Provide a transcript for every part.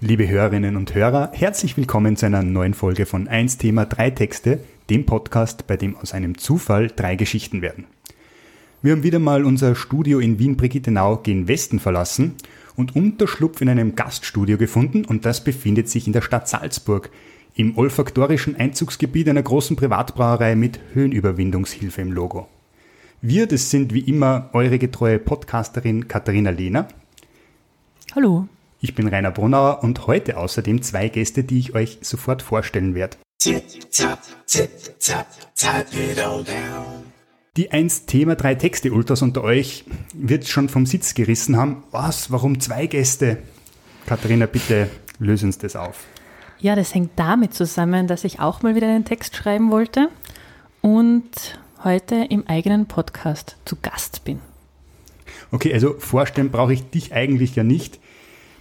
Liebe Hörerinnen und Hörer, herzlich willkommen zu einer neuen Folge von 1 Thema 3 Texte, dem Podcast, bei dem aus einem Zufall drei Geschichten werden. Wir haben wieder mal unser Studio in Wien-Brigittenau gen Westen verlassen und Unterschlupf in einem Gaststudio gefunden und das befindet sich in der Stadt Salzburg, im olfaktorischen Einzugsgebiet einer großen Privatbrauerei mit Höhenüberwindungshilfe im Logo. Wir, das sind wie immer eure getreue Podcasterin Katharina Lehner. Hallo. Ich bin Rainer Brunauer und heute außerdem zwei Gäste, die ich euch sofort vorstellen werde. Die 1 Thema 3 Texte Ultras unter euch wird schon vom Sitz gerissen haben. Was? Warum zwei Gäste? Katharina, bitte löse uns das auf. Ja, das hängt damit zusammen, dass ich auch mal wieder einen Text schreiben wollte und heute im eigenen Podcast zu Gast bin. Okay, also vorstellen brauche ich dich eigentlich ja nicht.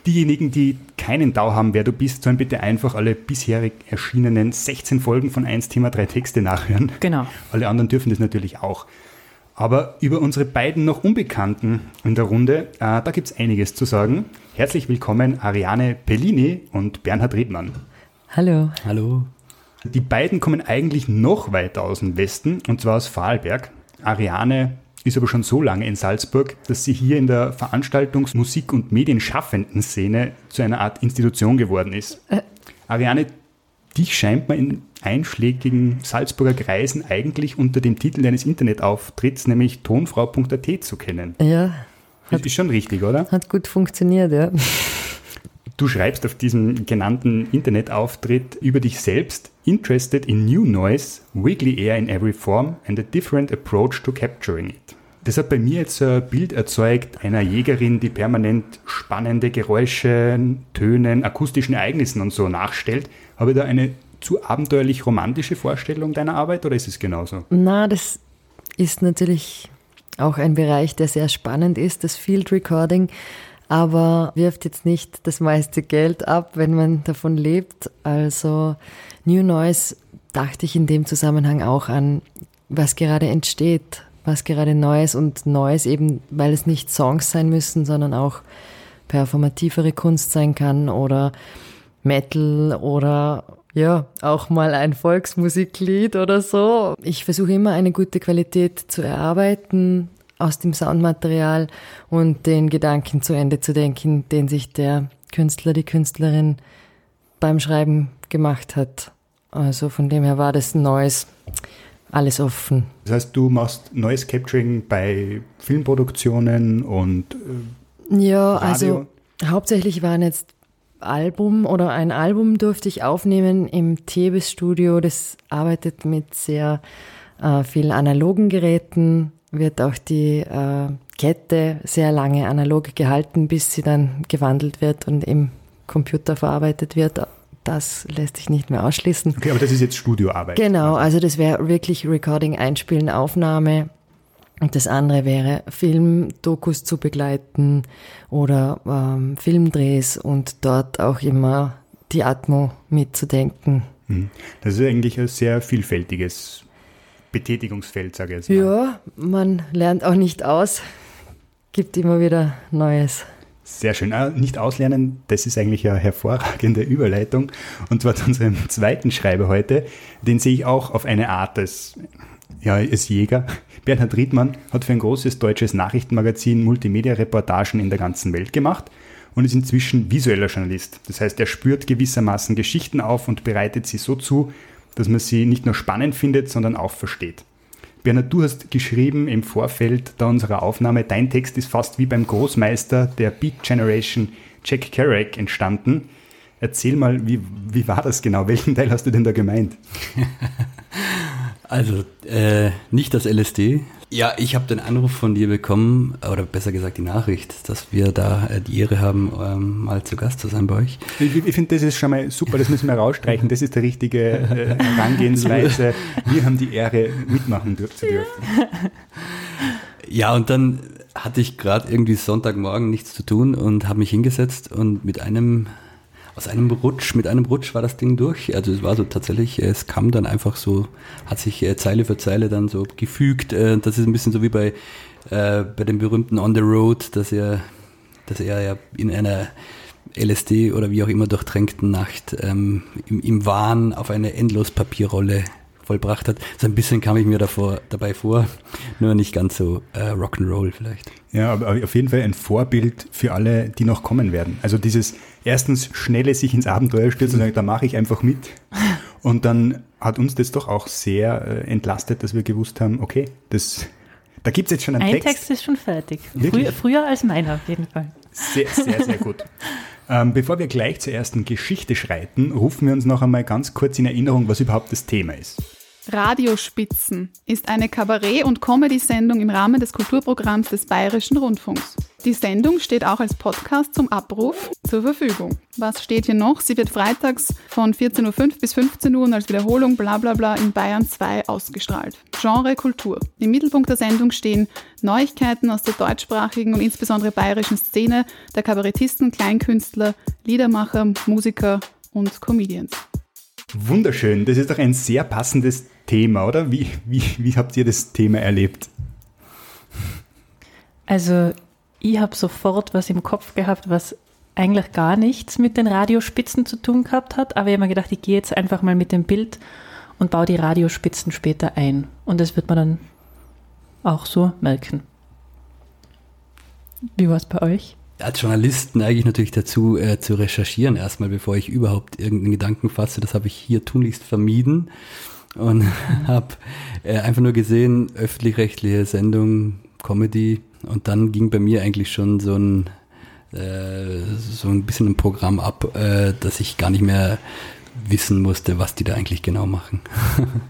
Diejenigen, die keinen Dau haben, wer du bist, sollen bitte einfach alle bisherig erschienenen 16 Folgen von 1 Thema 3 Texte nachhören. Genau. Alle anderen dürfen das natürlich auch. Aber über unsere beiden noch Unbekannten in der Runde, äh, da gibt es einiges zu sagen. Herzlich willkommen Ariane Pellini und Bernhard Riedmann. Hallo. Hallo. Die beiden kommen eigentlich noch weiter aus dem Westen, und zwar aus Vorarlberg. Ariane ist aber schon so lange in Salzburg, dass sie hier in der Veranstaltungs-, Musik- und Medienschaffenden-Szene zu einer Art Institution geworden ist. Äh. Ariane, dich scheint man in einschlägigen Salzburger Kreisen eigentlich unter dem Titel deines Internetauftritts, nämlich tonfrau.at zu kennen. Ja. Das ist schon richtig, oder? Hat gut funktioniert, ja. Du schreibst auf diesem genannten Internetauftritt über dich selbst, interested in new noise, wiggly air in every form and a different approach to capturing it. Das hat bei mir jetzt ein Bild erzeugt einer Jägerin, die permanent spannende Geräusche, Tönen, akustischen Ereignissen und so nachstellt. Habe ich da eine zu abenteuerlich romantische Vorstellung deiner Arbeit oder ist es genauso? Na, das ist natürlich auch ein Bereich, der sehr spannend ist, das Field Recording aber wirft jetzt nicht das meiste Geld ab, wenn man davon lebt. Also New Noise dachte ich in dem Zusammenhang auch an, was gerade entsteht, was gerade Neues und Neues eben, weil es nicht Songs sein müssen, sondern auch performativere Kunst sein kann oder Metal oder ja, auch mal ein Volksmusiklied oder so. Ich versuche immer eine gute Qualität zu erarbeiten, aus dem Soundmaterial und den Gedanken zu Ende zu denken, den sich der Künstler, die Künstlerin beim Schreiben gemacht hat. Also von dem her war das Neues alles offen. Das heißt, du machst Noise Capturing bei Filmproduktionen und äh, ja, Radio. also hauptsächlich waren jetzt Album oder ein Album durfte ich aufnehmen im Tebes Studio. Das arbeitet mit sehr äh, vielen analogen Geräten, wird auch die äh, Kette sehr lange analog gehalten, bis sie dann gewandelt wird und im Computer verarbeitet wird. Das lässt sich nicht mehr ausschließen. Okay, aber das ist jetzt Studioarbeit. Genau, also das wäre wirklich Recording, Einspielen, Aufnahme. Und das andere wäre Filmdokus zu begleiten oder ähm, Filmdrehs und dort auch immer die Atmo mitzudenken. Hm. Das ist eigentlich ein sehr vielfältiges Betätigungsfeld, sage ich jetzt mal. Ja, man lernt auch nicht aus, gibt immer wieder Neues. Sehr schön. Ah, nicht auslernen, das ist eigentlich eine hervorragende Überleitung. Und zwar zu unserem zweiten Schreiber heute. Den sehe ich auch auf eine Art als, ja, als Jäger. Bernhard Riedmann hat für ein großes deutsches Nachrichtenmagazin Multimedia-Reportagen in der ganzen Welt gemacht und ist inzwischen visueller Journalist. Das heißt, er spürt gewissermaßen Geschichten auf und bereitet sie so zu, dass man sie nicht nur spannend findet, sondern auch versteht. Bernhard, du hast geschrieben im Vorfeld da unserer Aufnahme, dein Text ist fast wie beim Großmeister der Beat Generation Jack Kerouac entstanden. Erzähl mal, wie, wie war das genau? Welchen Teil hast du denn da gemeint? Also äh, nicht das LSD. Ja, ich habe den Anruf von dir bekommen, oder besser gesagt die Nachricht, dass wir da äh, die Ehre haben, ähm, mal zu Gast zu sein bei euch. Ich, ich finde, das ist schon mal super, das müssen wir rausstreichen. Das ist die richtige äh, Herangehensweise. Wir haben die Ehre, mitmachen zu dürfen. Ja, und dann hatte ich gerade irgendwie Sonntagmorgen nichts zu tun und habe mich hingesetzt und mit einem, aus einem Rutsch, mit einem Rutsch war das Ding durch. Also es war so tatsächlich, es kam dann einfach so, hat sich äh, Zeile für Zeile dann so gefügt. Äh, das ist ein bisschen so wie bei, äh, bei dem berühmten On the Road, dass er, dass er ja in einer LSD oder wie auch immer durchtränkten Nacht ähm, im, im Wahn auf eine Endlospapierrolle vollbracht hat. So ein bisschen kam ich mir davor, dabei vor, nur nicht ganz so äh, Rock'n'Roll vielleicht. Ja, aber auf jeden Fall ein Vorbild für alle, die noch kommen werden. Also dieses erstens schnelle sich ins Abenteuer stürzen und sagen, da mache ich einfach mit. Und dann hat uns das doch auch sehr äh, entlastet, dass wir gewusst haben, okay, das, da gibt es jetzt schon einen Ein Text. Text ist schon fertig. Früher, früher als meiner auf jeden Fall. Sehr, sehr, sehr gut. Ähm, bevor wir gleich zur ersten Geschichte schreiten, rufen wir uns noch einmal ganz kurz in Erinnerung, was überhaupt das Thema ist. Radiospitzen ist eine Kabarett- und Comedy-Sendung im Rahmen des Kulturprogramms des Bayerischen Rundfunks. Die Sendung steht auch als Podcast zum Abruf zur Verfügung. Was steht hier noch? Sie wird freitags von 14.05 Uhr bis 15 Uhr und als Wiederholung bla bla bla in Bayern 2 ausgestrahlt. Genre Kultur. Im Mittelpunkt der Sendung stehen Neuigkeiten aus der deutschsprachigen und insbesondere bayerischen Szene der Kabarettisten, Kleinkünstler, Liedermacher, Musiker und Comedians. Wunderschön, das ist doch ein sehr passendes Thema, oder? Wie, wie, wie habt ihr das Thema erlebt? Also ich habe sofort was im Kopf gehabt, was eigentlich gar nichts mit den Radiospitzen zu tun gehabt hat, aber ich habe mir gedacht, ich gehe jetzt einfach mal mit dem Bild und baue die Radiospitzen später ein. Und das wird man dann auch so merken. Wie war es bei euch? Als Journalist neige ich natürlich dazu, äh, zu recherchieren erstmal, bevor ich überhaupt irgendeinen Gedanken fasse. Das habe ich hier tunlichst vermieden und habe äh, einfach nur gesehen, öffentlich-rechtliche Sendung, Comedy und dann ging bei mir eigentlich schon so ein äh, so ein bisschen ein Programm ab, äh, dass ich gar nicht mehr wissen musste, was die da eigentlich genau machen.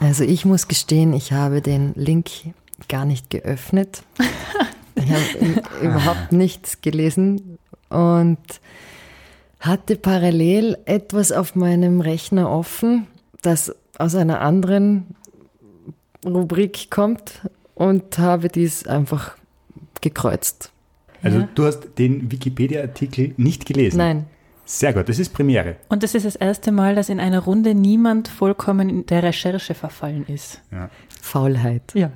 Also ich muss gestehen, ich habe den Link gar nicht geöffnet. Ich habe überhaupt nichts gelesen und hatte parallel etwas auf meinem Rechner offen, das aus einer anderen Rubrik kommt und habe dies einfach gekreuzt. Also Ja. du hast den Wikipedia-Artikel nicht gelesen? Nein, Sehr gut, das ist Premiere. Und das ist das erste Mal, dass in einer Runde niemand vollkommen in der Recherche verfallen ist. Ja, Faulheit. Ja.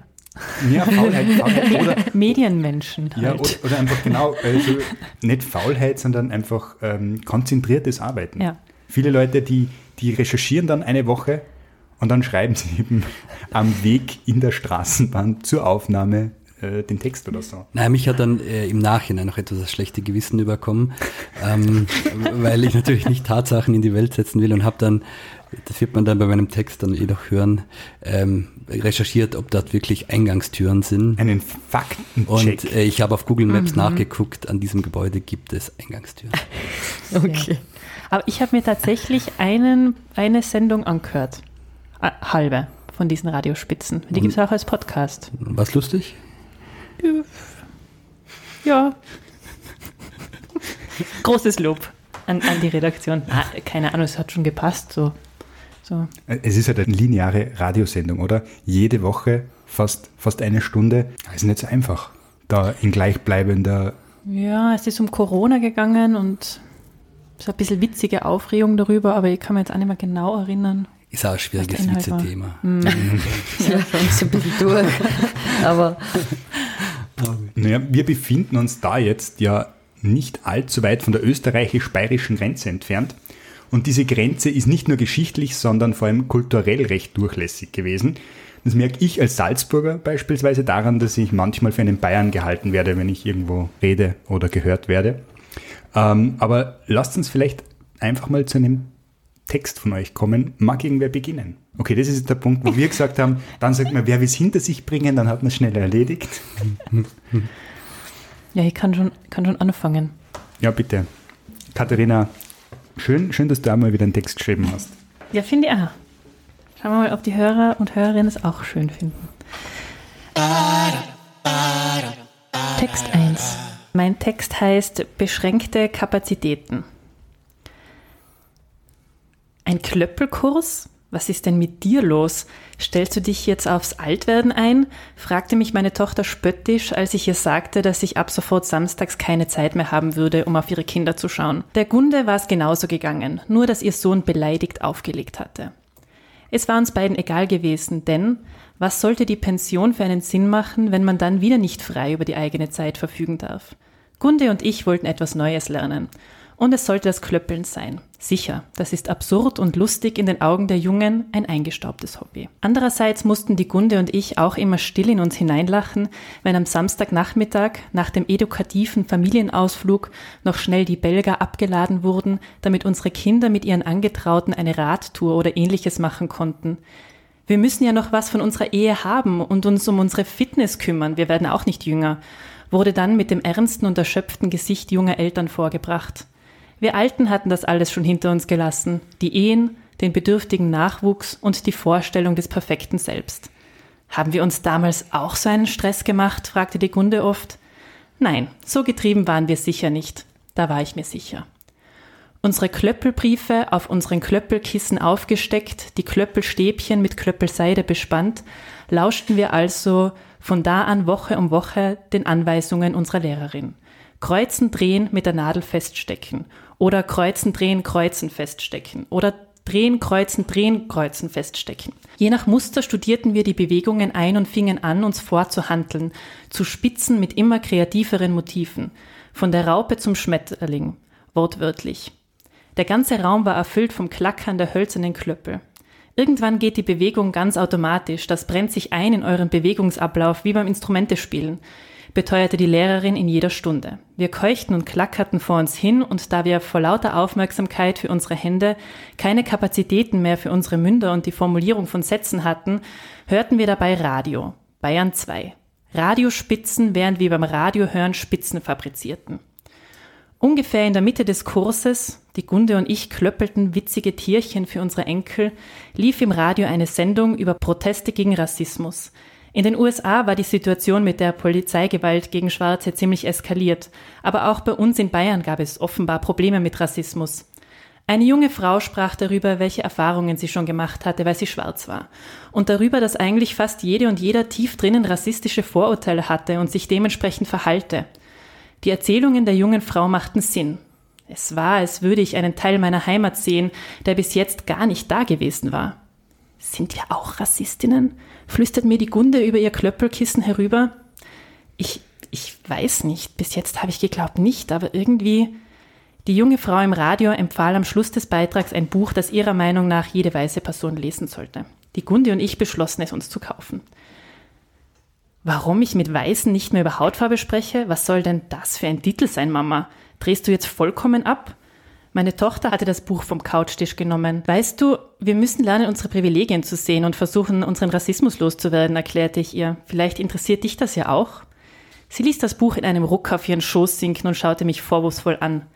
ja Faulheit, Faulheit oder, Medienmenschen ja, halt. oder, oder einfach genau, also nicht Faulheit, sondern einfach ähm, konzentriertes Arbeiten. Ja. Viele Leute, die, die recherchieren dann eine Woche und dann schreiben sie eben am Weg in der Straßenbahn zur Aufnahme äh, den Text oder so. Naja, mich hat dann äh, im Nachhinein noch etwas das schlechte Gewissen überkommen, ähm, weil ich natürlich nicht Tatsachen in die Welt setzen will und habe dann, das wird man dann bei meinem Text dann eh noch hören, ähm, recherchiert, ob dort wirklich Eingangstüren sind. Einen Faktencheck. Und äh, ich habe auf Google Maps nachgeguckt, an diesem Gebäude gibt es Eingangstüren. Okay. Aber ich habe mir tatsächlich einen, eine Sendung angehört. Halbe von diesen Radiospitzen. Die gibt es auch als Podcast. Was lustig? Ja. Großes Lob an, an die Redaktion. Ah, keine Ahnung, es hat schon gepasst. So. So. Es ist halt eine lineare Radiosendung, oder? Jede Woche fast, fast eine Stunde. Das ist nicht so einfach, da in gleichbleibender. Ja, es ist um Corona gegangen und so ein bisschen witzige Aufregung darüber, aber ich kann mir jetzt auch nicht mehr genau erinnern. Ist auch ein schwieriges Was der Inhalt war. Witze-Thema. Ja, schon so ein bisschen durch. Aber Naja, wir befinden uns da jetzt ja nicht allzu weit von der österreichisch-bayerischen Grenze entfernt. Und diese Grenze ist nicht nur geschichtlich, sondern vor allem kulturell recht durchlässig gewesen. Das merke ich als Salzburger beispielsweise daran, dass ich manchmal für einen Bayern gehalten werde, wenn ich irgendwo rede oder gehört werde. Ähm, aber lasst uns vielleicht einfach mal zu einem Text von euch kommen. Mag irgendwer beginnen? Okay, das ist der Punkt, wo wir gesagt haben, dann sagt man, wer will es hinter sich bringen, dann hat man es schnell erledigt. Ja, ich kann schon, kann schon anfangen. Ja, bitte. Katharina, schön, schön, dass du einmal wieder einen Text geschrieben hast. Ja, finde ich auch. Schauen wir mal, ob die Hörer und Hörerinnen es auch schön finden. Text 1. Mein Text heißt Beschränkte Kapazitäten. Ein Klöppelkurs Was ist denn mit dir los? Stellst du dich jetzt aufs Altwerden ein? fragte mich meine Tochter spöttisch, als ich ihr sagte, dass ich ab sofort samstags keine Zeit mehr haben würde, um auf ihre Kinder zu schauen. Der Gunde war es genauso gegangen, nur dass ihr Sohn beleidigt aufgelegt hatte. Es war uns beiden egal gewesen, denn was sollte die Pension für einen Sinn machen, wenn man dann wieder nicht frei über die eigene Zeit verfügen darf? Gunde und ich wollten etwas Neues lernen. Und es sollte das Klöppeln sein. Sicher, das ist absurd und lustig in den Augen der Jungen, ein eingestaubtes Hobby. Andererseits mussten die Gunde und ich auch immer still in uns hineinlachen, wenn am Samstagnachmittag nach dem edukativen Familienausflug noch schnell die Belger abgeladen wurden, damit unsere Kinder mit ihren Angetrauten eine Radtour oder ähnliches machen konnten. Wir müssen ja noch was von unserer Ehe haben und uns um unsere Fitness kümmern, wir werden auch nicht jünger, wurde dann mit dem ernsten und erschöpften Gesicht junger Eltern vorgebracht. Wir Alten hatten das alles schon hinter uns gelassen, die Ehen, den bedürftigen Nachwuchs und die Vorstellung des perfekten Selbst. Haben wir uns damals auch so einen Stress gemacht? fragte die Gunde oft. Nein, so getrieben waren wir sicher nicht. Da war ich mir sicher. Unsere Klöppelbriefe auf unseren Klöppelkissen aufgesteckt, die Klöppelstäbchen mit Klöppelseide bespannt, lauschten wir also von da an Woche um Woche den Anweisungen unserer Lehrerin. Kreuzen, drehen, mit der Nadel feststecken oder kreuzen, drehen, kreuzen feststecken oder drehen, kreuzen, drehen, kreuzen feststecken. Je nach Muster studierten wir die Bewegungen ein und fingen an, uns vorzuhandeln, zu spitzen mit immer kreativeren Motiven, von der Raupe zum Schmetterling, wortwörtlich. Der ganze Raum war erfüllt vom Klackern der hölzernen Klöppel. Irgendwann geht die Bewegung ganz automatisch, das brennt sich ein in euren Bewegungsablauf wie beim Instrumentespielen beteuerte die Lehrerin in jeder Stunde. Wir keuchten und klackerten vor uns hin, und da wir vor lauter Aufmerksamkeit für unsere Hände keine Kapazitäten mehr für unsere Münder und die Formulierung von Sätzen hatten, hörten wir dabei Radio, Bayern 2. Radiospitzen, während wir beim Radiohören Spitzen fabrizierten. Ungefähr in der Mitte des Kurses, die Gunde und ich klöppelten witzige Tierchen für unsere Enkel, lief im Radio eine Sendung über Proteste gegen Rassismus. In den USA war die Situation mit der Polizeigewalt gegen Schwarze ziemlich eskaliert, aber auch bei uns in Bayern gab es offenbar Probleme mit Rassismus. Eine junge Frau sprach darüber, welche Erfahrungen sie schon gemacht hatte, weil sie schwarz war. Und darüber, dass eigentlich fast jede und jeder tief drinnen rassistische Vorurteile hatte und sich dementsprechend verhalte. Die Erzählungen der jungen Frau machten Sinn. Es war, als würde ich einen Teil meiner Heimat sehen, der bis jetzt gar nicht da gewesen war. Sind wir auch Rassistinnen? flüstert mir die Gunde über ihr Klöppelkissen herüber. Ich, ich weiß nicht, bis jetzt habe ich geglaubt nicht, aber irgendwie. Die junge Frau im Radio empfahl am Schluss des Beitrags ein Buch, das ihrer Meinung nach jede weiße Person lesen sollte. Die Gunde und ich beschlossen es uns zu kaufen. Warum ich mit Weißen nicht mehr über Hautfarbe spreche? Was soll denn das für ein Titel sein, Mama? Drehst du jetzt vollkommen ab? Meine Tochter hatte das Buch vom Couchtisch genommen. Weißt du, wir müssen lernen, unsere Privilegien zu sehen und versuchen, unseren Rassismus loszuwerden, erklärte ich ihr. Vielleicht interessiert dich das ja auch. Sie ließ das Buch in einem Ruck auf ihren Schoß sinken und schaute mich vorwurfsvoll an.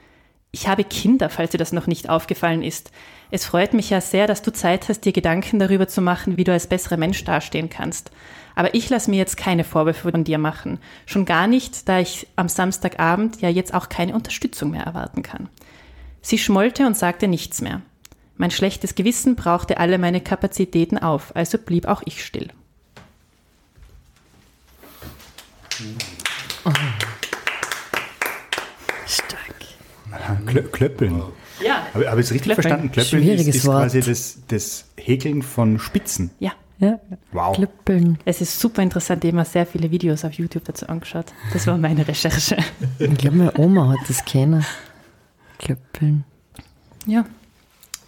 Ich habe Kinder, falls dir das noch nicht aufgefallen ist. Es freut mich ja sehr, dass du Zeit hast, dir Gedanken darüber zu machen, wie du als besserer Mensch dastehen kannst. Aber ich lasse mir jetzt keine Vorwürfe von dir machen. Schon gar nicht, da ich am Samstagabend ja jetzt auch keine Unterstützung mehr erwarten kann. Sie schmollte und sagte nichts mehr. Mein schlechtes Gewissen brauchte alle meine Kapazitäten auf, also blieb auch ich still. Oh. Stark. Klö Klöppeln. Ja. Habe hab ich es richtig Klöppeln. verstanden? Klöppeln ist, Schwieriges ist Wort. quasi das, das Häkeln von Spitzen. Ja. Ja, Wow. Klöppeln. Es ist super interessant, ich habe mir sehr viele Videos auf YouTube dazu angeschaut. Das war meine Recherche. Ich glaube, meine Oma hat das kennen. Klöppeln. Ja,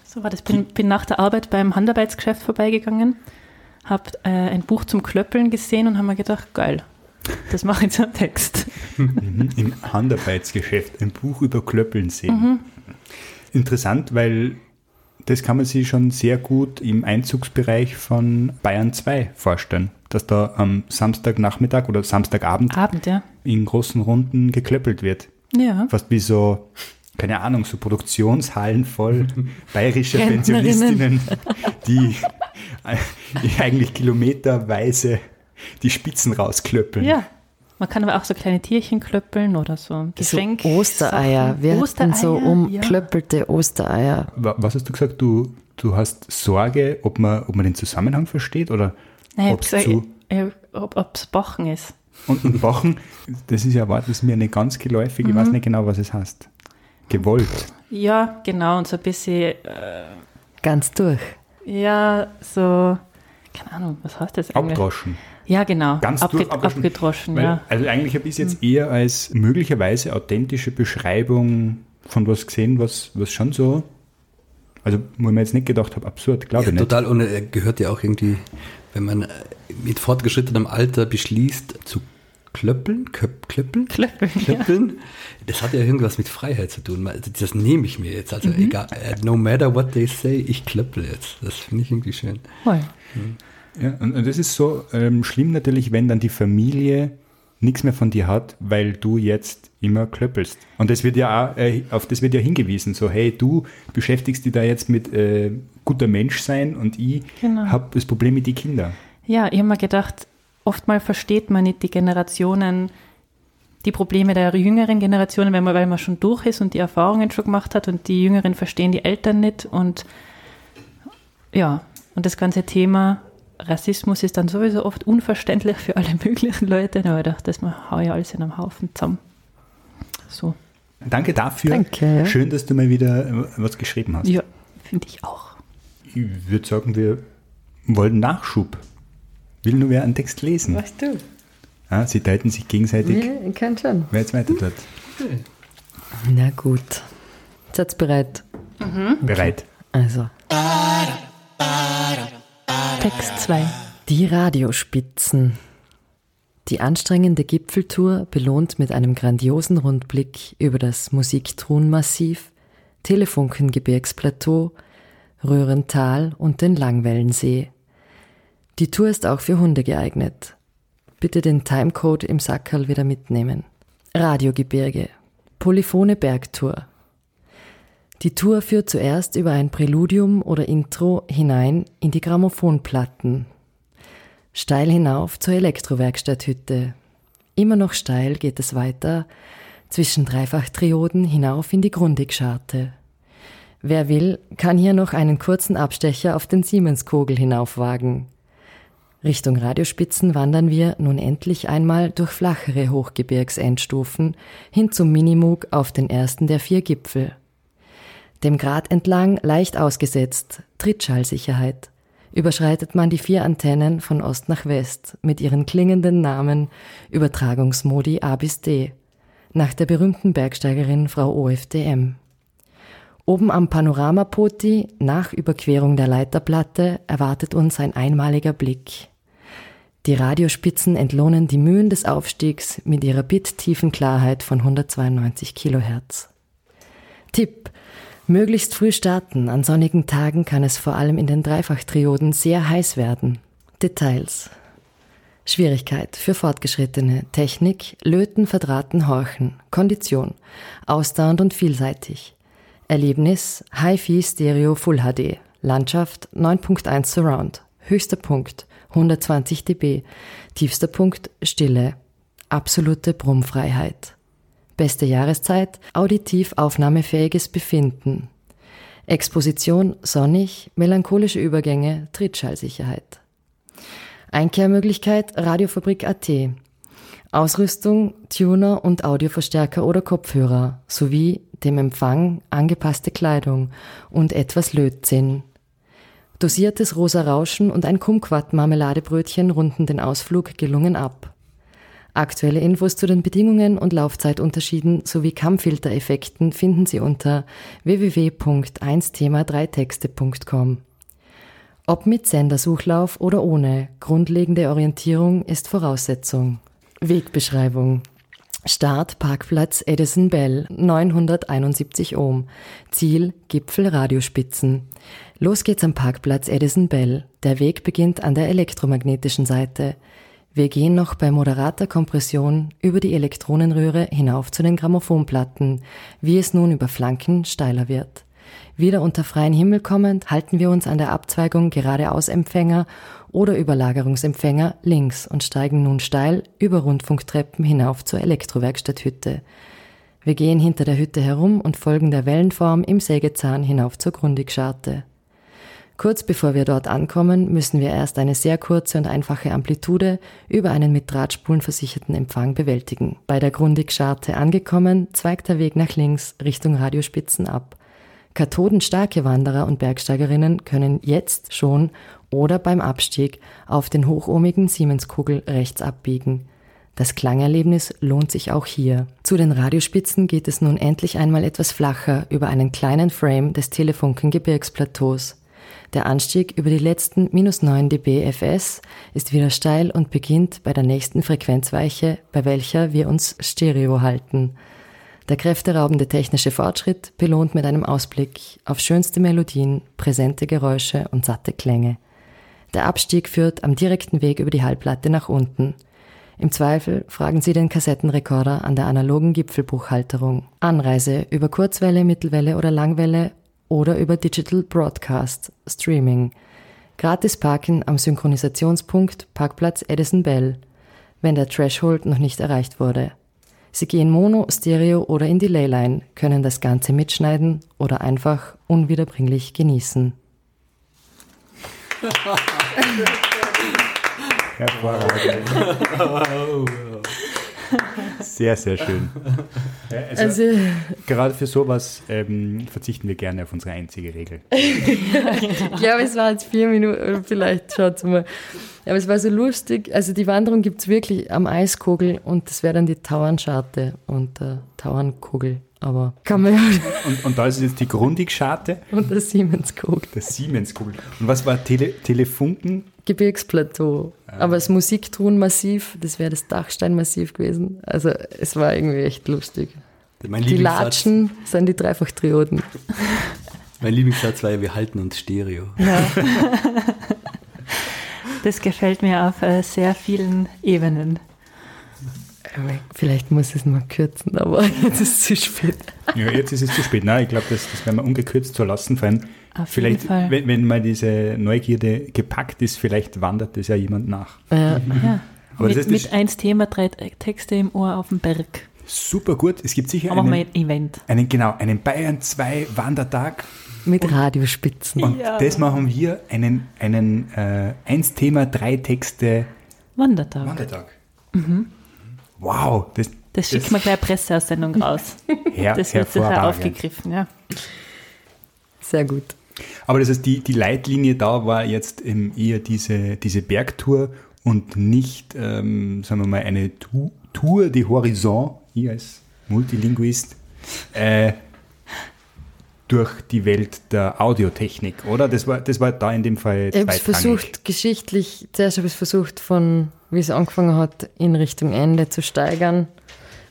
so war das. Bin, bin nach der Arbeit beim Handarbeitsgeschäft vorbeigegangen, habe äh, ein Buch zum Klöppeln gesehen und habe mir gedacht, geil, das mache ich zum Text. Mhm. Im Handarbeitsgeschäft ein Buch über Klöppeln sehen. Mhm. Interessant, weil das kann man sich schon sehr gut im Einzugsbereich von Bayern 2 vorstellen, dass da am Samstagnachmittag oder Samstagabend Abend, ja. in großen Runden geklöppelt wird. Ja. Fast wie so, keine Ahnung, so Produktionshallen voll bayerische Rentnerinnen. Pensionistinnen, die, eigentlich kilometerweise die Spitzen rausklöppeln. Ja. Man kann aber auch so kleine Tierchen klöppeln oder so Geschenk. so Ostereier. Wir hatten so Ostereier, ja. umklöppelte Ostereier. Wa- Was hast du gesagt? Du, du hast Sorge, ob man, ob man den Zusammenhang versteht oder Nein, ob's ich zu- ob es Bachen ist. und, und Bachen, das ist ja ein Wort, das mir nicht ganz geläufig, ich weiß nicht genau, was es heißt. Gewollt. Ja, genau, und so ein bisschen, Ganz durch. ja, so, keine Ahnung, was heißt das eigentlich? Abdroschen. Ja, genau, Ganz Abge durch abdroschen. abgedroschen, Weil, ja. Also eigentlich habe ich es jetzt eher als möglicherweise authentische Beschreibung von was gesehen, was, was schon so, also wo ich mir jetzt nicht gedacht habe, absurd, glaube Ja, ich nicht. total, und er gehört ja auch irgendwie, wenn man äh, mit fortgeschrittenem Alter beschließt, zu klöppeln, Köp, klöppeln, Klöppeln, ja. klöppeln, das hat ja irgendwas mit Freiheit zu tun. Das nehme ich mir jetzt. Also Mhm. egal, äh, no matter what they say, ich klöppel jetzt. Das finde ich irgendwie schön. Voll. Ja, und, und das ist so ähm, schlimm natürlich, wenn dann die Familie nichts mehr von dir hat, weil du jetzt immer klöppelst. Und das wird ja auch, äh, auf das wird ja hingewiesen, so hey, du beschäftigst dich da jetzt mit äh, guter Mensch sein und ich Genau. habe das Problem mit den Kindern. Ja, ich habe mir gedacht, oftmal versteht man nicht die Generationen, die Probleme der jüngeren Generationen, weil man, weil man schon durch ist und die Erfahrungen schon gemacht hat und die Jüngeren verstehen die Eltern nicht und ja, und das ganze Thema Rassismus ist dann sowieso oft unverständlich für alle möglichen Leute, aber ich dachte, das hau ja alles in einem Haufen zusammen. So, Danke dafür. Danke. Schön, dass du mal wieder äh, was geschrieben hast. ja, finde ich auch. Ich würde sagen, wir wollen Nachschub. Will nur wer einen Text lesen. Machst du? Ja, sie teilten sich gegenseitig, Ja, ich kann schon. wer jetzt weiter tut. Na gut. Seid bereit? Bereit. Also. Text 2. Die Radiospitzen. Die anstrengende Gipfeltour belohnt mit einem grandiosen Rundblick über das Musiktrunmassiv, Telefunkengebirgsplateau, Röhrental und den Langwellensee. Die Tour ist auch für Hunde geeignet. Bitte den Timecode im Sackerl wieder mitnehmen. Radiogebirge. Polyphone Bergtour. Die Tour führt zuerst über ein Präludium oder Intro hinein in die Grammophonplatten. Steil hinauf zur Elektrowerkstatthütte. Immer noch steil geht es weiter, zwischen Dreifachtrioden hinauf in die Grundigscharte. Wer will, kann hier noch einen kurzen Abstecher auf den Siemenskogel hinaufwagen. Richtung Radiospitzen wandern wir nun endlich einmal durch flachere Hochgebirgsendstufen hin zum Minimug auf den ersten der vier Gipfel. Dem Grat entlang leicht ausgesetzt, Trittschallsicherheit. Überschreitet man die vier Antennen von Ost nach West mit ihren klingenden Namen Übertragungsmodi A bis D, nach der berühmten Bergsteigerin Frau OFDM. Oben am Panoramapoti, nach Überquerung der Leiterplatte, erwartet uns ein einmaliger Blick. Die Radiospitzen entlohnen die Mühen des Aufstiegs mit ihrer bittiefen Klarheit von 192 Kilohertz. Tipp. Möglichst früh starten. An sonnigen Tagen kann es vor allem in den Dreifachtrioden sehr heiß werden. Details. Schwierigkeit für Fortgeschrittene. Technik, Löten, Verdrahten, Horchen. Kondition. Ausdauernd und vielseitig. Erlebnis, Hi-Fi Stereo Full HD. Landschaft 9.1 Surround. Höchster Punkt 120 dB. Tiefster Punkt Stille. Absolute Brummfreiheit. Beste Jahreszeit, auditiv aufnahmefähiges Befinden. Exposition sonnig, melancholische Übergänge, Trittschallsicherheit. Einkehrmöglichkeit Radiofabrik AT. Ausrüstung, Tuner und Audioverstärker oder Kopfhörer sowie dem Empfang angepasste Kleidung und etwas Lötzinn. Dosiertes rosa Rauschen und ein Kumquat-Marmeladebrötchen runden den Ausflug gelungen ab. Aktuelle Infos zu den Bedingungen und Laufzeitunterschieden sowie Kammfiltereffekten finden Sie unter www.1thema3texte.com. Ob mit Sendersuchlauf oder ohne, grundlegende Orientierung ist Voraussetzung. Wegbeschreibung. Start Parkplatz Edison Bell 971 Ohm. Ziel Gipfel Radiospitzen. Los geht's am Parkplatz Edison Bell. Der Weg beginnt an der elektromagnetischen Seite. Wir gehen noch bei moderater Kompression über die Elektronenröhre hinauf zu den Grammophonplatten, wie es nun über Flanken steiler wird. Wieder unter freien Himmel kommend halten wir uns an der Abzweigung geradeaus-Empfänger oder Überlagerungsempfänger links und steigen nun steil über Rundfunktreppen hinauf zur Elektrowerkstatthütte. Wir gehen hinter der Hütte herum und folgen der Wellenform im Sägezahn hinauf zur Grundigscharte. Kurz bevor wir dort ankommen, müssen wir erst eine sehr kurze und einfache Amplitude über einen mit Drahtspulen versicherten Empfang bewältigen. Bei der Grundig-Scharte angekommen, zweigt der Weg nach links Richtung Radiospitzen ab. Kathodenstarke Wanderer und Bergsteigerinnen können jetzt schon oder beim Abstieg auf den hochohmigen Siemenskugel rechts abbiegen. Das Klangerlebnis lohnt sich auch hier. Zu den Radiospitzen geht es nun endlich einmal etwas flacher über einen kleinen Frame des Telefunken Gebirgsplateaus. Der Anstieg über die letzten minus 9 dB FS ist wieder steil und beginnt bei der nächsten Frequenzweiche, bei welcher wir uns Stereo halten. Der kräfteraubende technische Fortschritt belohnt mit einem Ausblick auf schönste Melodien, präsente Geräusche und satte Klänge. Der Abstieg führt am direkten Weg über die Hallplatte nach unten. Im Zweifel fragen Sie den Kassettenrekorder an der analogen Gipfelbuchhalterung. Anreise über Kurzwelle, Mittelwelle oder Langwelle oder über Digital Broadcast, Streaming. Gratis parken am Synchronisationspunkt Parkplatz Edison Bell, wenn der Threshold noch nicht erreicht wurde. Sie gehen Mono, Stereo oder in die Leyline, können das Ganze mitschneiden oder einfach unwiederbringlich genießen. Hervorragend. Sehr, sehr schön. Also, Also, gerade für sowas ähm, verzichten wir gerne auf unsere einzige Regel. ich glaube, es waren jetzt vier Minuten, vielleicht schaut mal. Aber es war so lustig. Also die Wanderung gibt es wirklich am Eiskogel und das wäre dann die Tauernscharte und der Tauernkogel. Aber kann man ja Und, und da ist jetzt die Grundig-Scharte, und der Siemenskogel. der Siemens-Kugel. Und was war Tele Telefunken? Gebirgsplateau. Aber das Musiktonmassiv, das wäre das Dachsteinmassiv gewesen. Also es war irgendwie echt lustig. Mein Die Latschen sind die Dreifachtrioden. mein Lieblingssatz war ja, wir halten uns Stereo. Ja. Das gefällt mir auf äh, sehr vielen Ebenen. Vielleicht muss ich es mal kürzen, aber jetzt ist es zu spät. Ja, jetzt ist es zu spät. Nein, ich glaube, das, das werden wir ungekürzt so lassen. Vor allem, Auf vielleicht, jeden Fall. wenn, wenn mal diese Neugierde gepackt ist, vielleicht wandert das ja jemand nach. Ja. Ja. Aber mit, das ist- mit eins Thema, drei Texte im Ohr auf dem Berg. Super gut. Es gibt sicher einen, ein Event. einen, genau, einen Bayern 2 Wandertag. Mit Radiospitzen. Und Ja. das machen wir, einen, einen äh, eins Thema, drei Texte Wandertag. Wandertag. Wow, das, Das schickt man gleich eine Presseaussendung raus. her, Das wird sicher aufgegriffen, ja. Sehr gut. Aber das heißt, die, die Leitlinie da war jetzt eher diese, diese Bergtour und nicht, ähm, sagen wir mal, eine Tu- Tour de Horizon, ich als Multilinguist, äh, durch die Welt der Audiotechnik, oder? Das war, das war da in dem Fall Ich habe es versucht, geschichtlich, zuerst habe ich es versucht, von wie es angefangen hat, in Richtung Ende zu steigern.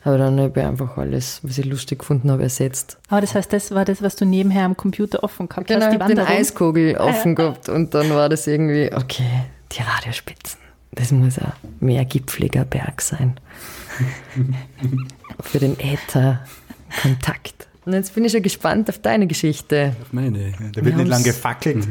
Aber dann habe ich einfach alles, was ich lustig gefunden habe, ersetzt. Aber das heißt, das war das, was du nebenher am Computer offen gehabt Genau, hast, ich die habe den Wanderung. Eiskogel offen gehabt und dann war das irgendwie, okay, die Radiospitzen. Das muss ein mehr gipfeliger Berg sein. Für den Äther-Kontakt. Und jetzt bin ich schon gespannt auf deine Geschichte. Auf meine. Ja, Da wird nicht lang gefackelt.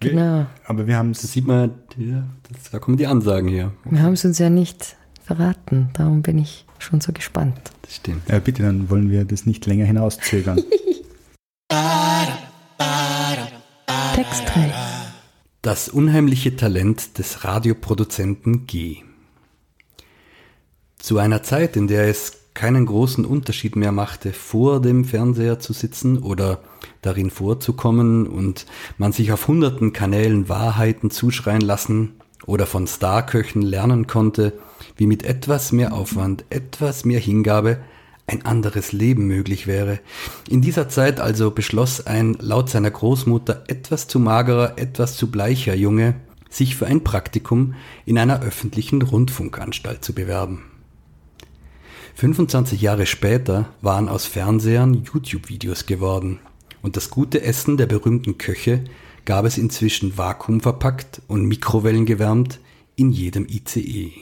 Genau. Aber wir haben Das es. sieht man, ja, das, da kommen die Ansagen her. Wir haben es uns ja nicht verraten, darum bin ich schon so gespannt. Das stimmt. Äh, bitte, dann wollen wir das nicht länger hinauszögern. Text 3. Das unheimliche Talent des Radioproduzenten G. Zu einer Zeit, in der es keinen großen Unterschied mehr machte, vor dem Fernseher zu sitzen oder darin vorzukommen und man sich auf hunderten Kanälen Wahrheiten zuschreien lassen oder von Starköchen lernen konnte, wie mit etwas mehr Aufwand, etwas mehr Hingabe ein anderes Leben möglich wäre. In dieser Zeit also beschloss ein laut seiner Großmutter etwas zu magerer, etwas zu bleicher Junge, sich für ein Praktikum in einer öffentlichen Rundfunkanstalt zu bewerben. 25 Jahre später waren aus Fernsehern YouTube-Videos geworden und das gute Essen der berühmten Köche gab es inzwischen vakuumverpackt und mikrowellengewärmt in jedem ICE.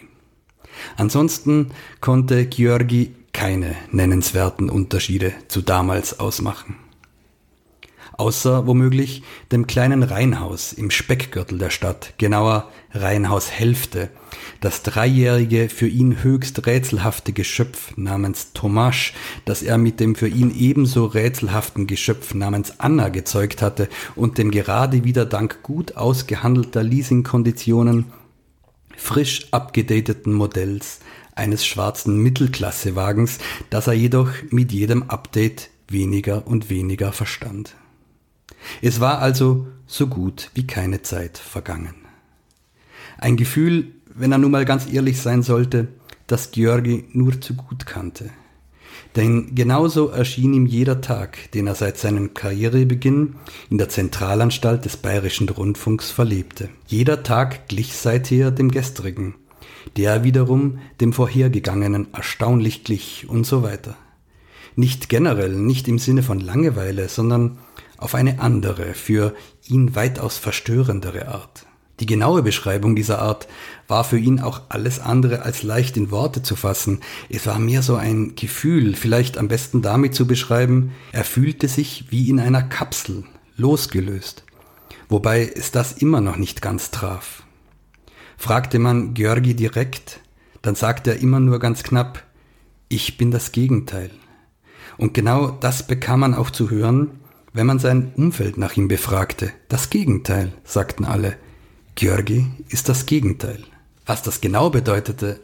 Ansonsten konnte Georgi keine nennenswerten Unterschiede zu damals ausmachen. Außer womöglich dem kleinen Reihenhaus im Speckgürtel der Stadt, genauer Reihenhaus Hälfte, das dreijährige, für ihn höchst rätselhafte Geschöpf namens Tomasch, das er mit dem für ihn ebenso rätselhaften Geschöpf namens Anna gezeugt hatte und dem gerade wieder dank gut ausgehandelter Leasingkonditionen frisch abgedateten Modells eines schwarzen Mittelklassewagens, das er jedoch mit jedem Update weniger und weniger verstand. Es war also so gut wie keine Zeit vergangen. Ein Gefühl, wenn er nun mal ganz ehrlich sein sollte, das Georgi nur zu gut kannte. Denn genauso erschien ihm jeder Tag, den er seit seinem Karrierebeginn in der Zentralanstalt des Bayerischen Rundfunks verlebte. Jeder Tag glich seither dem gestrigen, der wiederum dem vorhergegangenen erstaunlich glich und so weiter. Nicht generell, nicht im Sinne von Langeweile, sondern auf eine andere, für ihn weitaus verstörendere Art. Die genaue Beschreibung dieser Art war für ihn auch alles andere als leicht in Worte zu fassen. Es war mehr so ein Gefühl, vielleicht am besten damit zu beschreiben, er fühlte sich wie in einer Kapsel, losgelöst. Wobei es das immer noch nicht ganz traf. Fragte man Georgi direkt, dann sagte er immer nur ganz knapp, ich bin das Gegenteil. Und genau das bekam man auch zu hören, wenn man sein Umfeld nach ihm befragte. Das Gegenteil, sagten alle. Georgi ist das Gegenteil. Was das genau bedeutete,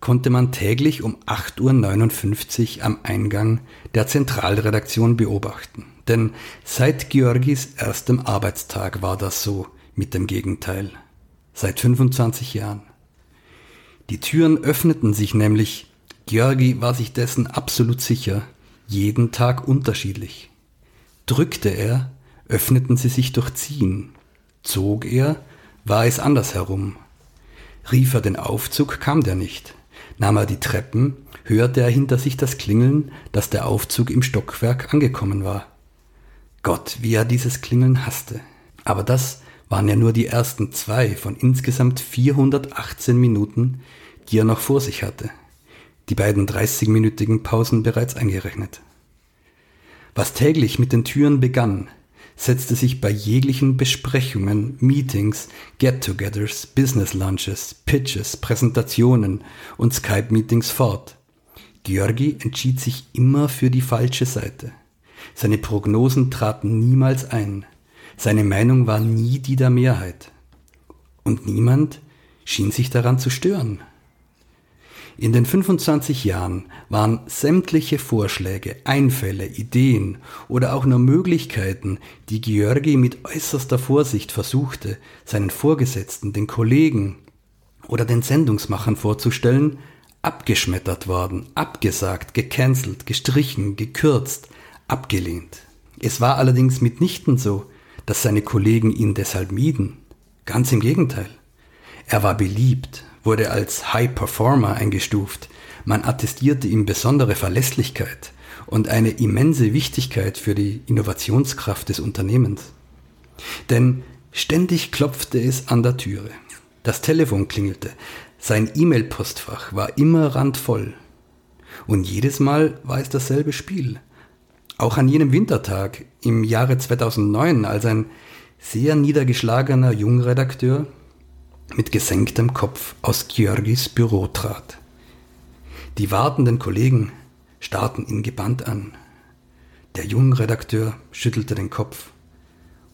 konnte man täglich um 8.59 Uhr am Eingang der Zentralredaktion beobachten. Denn seit Georgis erstem Arbeitstag war das so mit dem Gegenteil. Seit 25 Jahren. Die Türen öffneten sich nämlich, Georgi war sich dessen absolut sicher, jeden Tag unterschiedlich. Drückte er, öffneten sie sich durch Ziehen. Zog er, war es andersherum. Rief er den Aufzug, kam der nicht. Nahm er die Treppen, hörte er hinter sich das Klingeln, dass der Aufzug im Stockwerk angekommen war. Gott, wie er dieses Klingeln hasste. Aber das waren ja nur die ersten zwei von insgesamt 418 Minuten, die er noch vor sich hatte. Die beiden 30-minütigen Pausen bereits eingerechnet. Was täglich mit den Türen begann, setzte sich bei jeglichen Besprechungen, Meetings, Get-togethers, Business Lunches, Pitches, Präsentationen und Skype-Meetings fort. Georgi entschied sich immer für die falsche Seite. Seine Prognosen traten niemals ein. Seine Meinung war nie die der Mehrheit. Und niemand schien sich daran zu stören. In den 25 Jahren waren sämtliche Vorschläge, Einfälle, Ideen oder auch nur Möglichkeiten, die Georgi mit äußerster Vorsicht versuchte, seinen Vorgesetzten, den Kollegen oder den Sendungsmachern vorzustellen, abgeschmettert worden, abgesagt, gecancelt, gestrichen, gekürzt, abgelehnt. Es war allerdings mitnichten so, dass seine Kollegen ihn deshalb mieden. Ganz im Gegenteil. Er war beliebt, wurde als High Performer eingestuft. Man attestierte ihm besondere Verlässlichkeit und eine immense Wichtigkeit für die Innovationskraft des Unternehmens. Denn ständig klopfte es an der Türe. Das Telefon klingelte. Sein E-Mail-Postfach war immer randvoll. Und jedes Mal war es dasselbe Spiel. Auch an jenem Wintertag im Jahre 2009, als ein sehr niedergeschlagener Jungredakteur mit gesenktem Kopf aus Georgis Büro trat. Die wartenden Kollegen starrten ihn gebannt an. Der Jungredakteur schüttelte den Kopf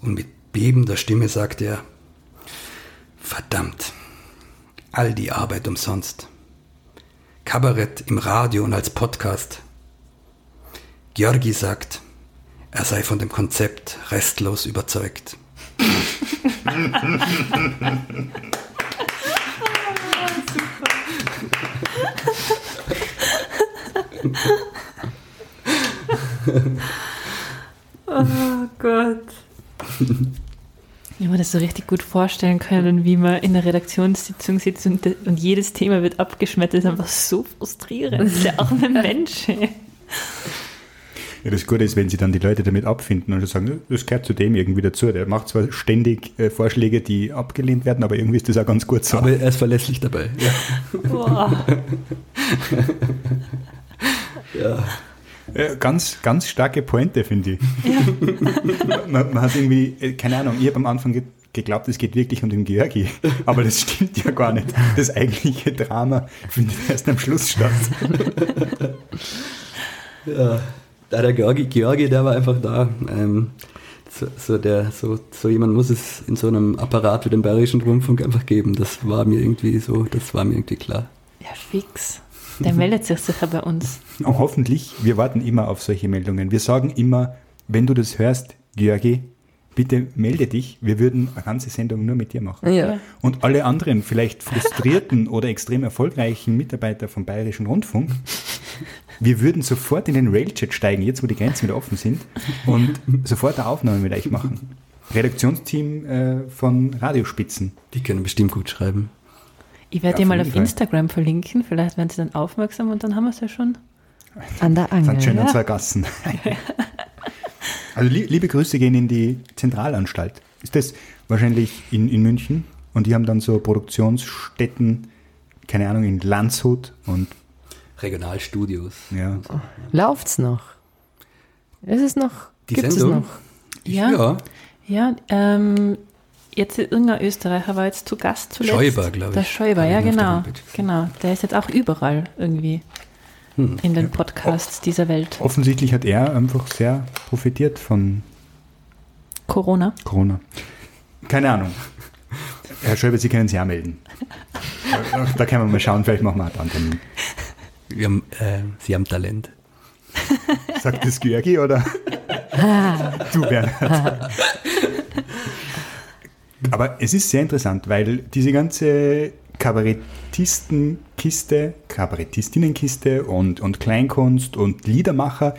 und mit bebender Stimme sagte er, Verdammt, all die Arbeit umsonst. Kabarett im Radio und als Podcast. Georgi sagt, er sei von dem Konzept restlos überzeugt. oh Gott. Ich habe mir das so richtig gut vorstellen können, wie man in der Redaktionssitzung sitzt und, und jedes Thema wird abgeschmettert. Das ist einfach so frustrierend. Der arme Mensch. Ja, das Gute ist, wenn sie dann die Leute damit abfinden und sagen, das gehört zu dem irgendwie dazu. Der macht zwar ständig äh, Vorschläge, die abgelehnt werden, aber irgendwie ist das auch ganz gut so. Aber er ist verlässlich dabei. Ja. Boah. ja. Äh, ganz, ganz starke Pointe, finde ich. man, man hat irgendwie, äh, keine Ahnung, ich habe am Anfang ge geglaubt, es geht wirklich um den Georgi. Aber das stimmt ja gar nicht. Das eigentliche Drama findet erst am Schluss statt. Ja, da der Georgi, Georgi, der war einfach da. Ähm, so, so, der, so, so jemand muss es in so einem Apparat wie dem Bayerischen Rundfunk einfach geben. Das war mir irgendwie so, das war mir irgendwie klar. Ja, fix. Der meldet sich sicher bei uns. Und hoffentlich, wir warten immer auf solche Meldungen. Wir sagen immer, wenn du das hörst, Georgi, bitte melde dich. Wir würden eine ganze Sendung nur mit dir machen. Ja. Und alle anderen, vielleicht frustrierten oder extrem erfolgreichen Mitarbeiter vom Bayerischen Rundfunk, wir würden sofort in den Railchat steigen, jetzt wo die Grenzen wieder offen sind, und sofort eine Aufnahme mit euch machen. Redaktionsteam äh, von Radiospitzen. Die können bestimmt gut schreiben. Ich werde Ja, die mal auf Fall. Instagram verlinken, vielleicht werden sie dann aufmerksam und dann haben wir es ja schon. An der Angel. Sind schön an ja. zwei Gassen. Also lie- liebe Grüße gehen in die Zentralanstalt. Ist das wahrscheinlich in, in München? Und die haben dann so Produktionsstätten, keine Ahnung, in Landshut und Regionalstudios. ja. Läuft's noch? Ist es noch? Die Gibt es Sendung? noch? Ja. ja. Ja, ähm, jetzt irgendein Österreicher war jetzt zu Gast zuletzt. Schäuber, glaub ich. Der Schäuber, ja genau. Genau, der ist jetzt auch überall irgendwie Hm. in den Podcasts dieser Welt. Offensichtlich hat er einfach sehr profitiert von Corona. Corona. Keine Ahnung. Herr Schäuber, Sie können sich auch melden. Da können wir mal schauen, vielleicht machen wir einen anderen Termin. Wir haben, äh, sie haben Talent. Sagt das Georgi oder du, Bernhard? Aber es ist sehr interessant, weil diese ganze Kabarettistenkiste, Kabarettistinnenkiste und, und Kleinkunst und Liedermacher,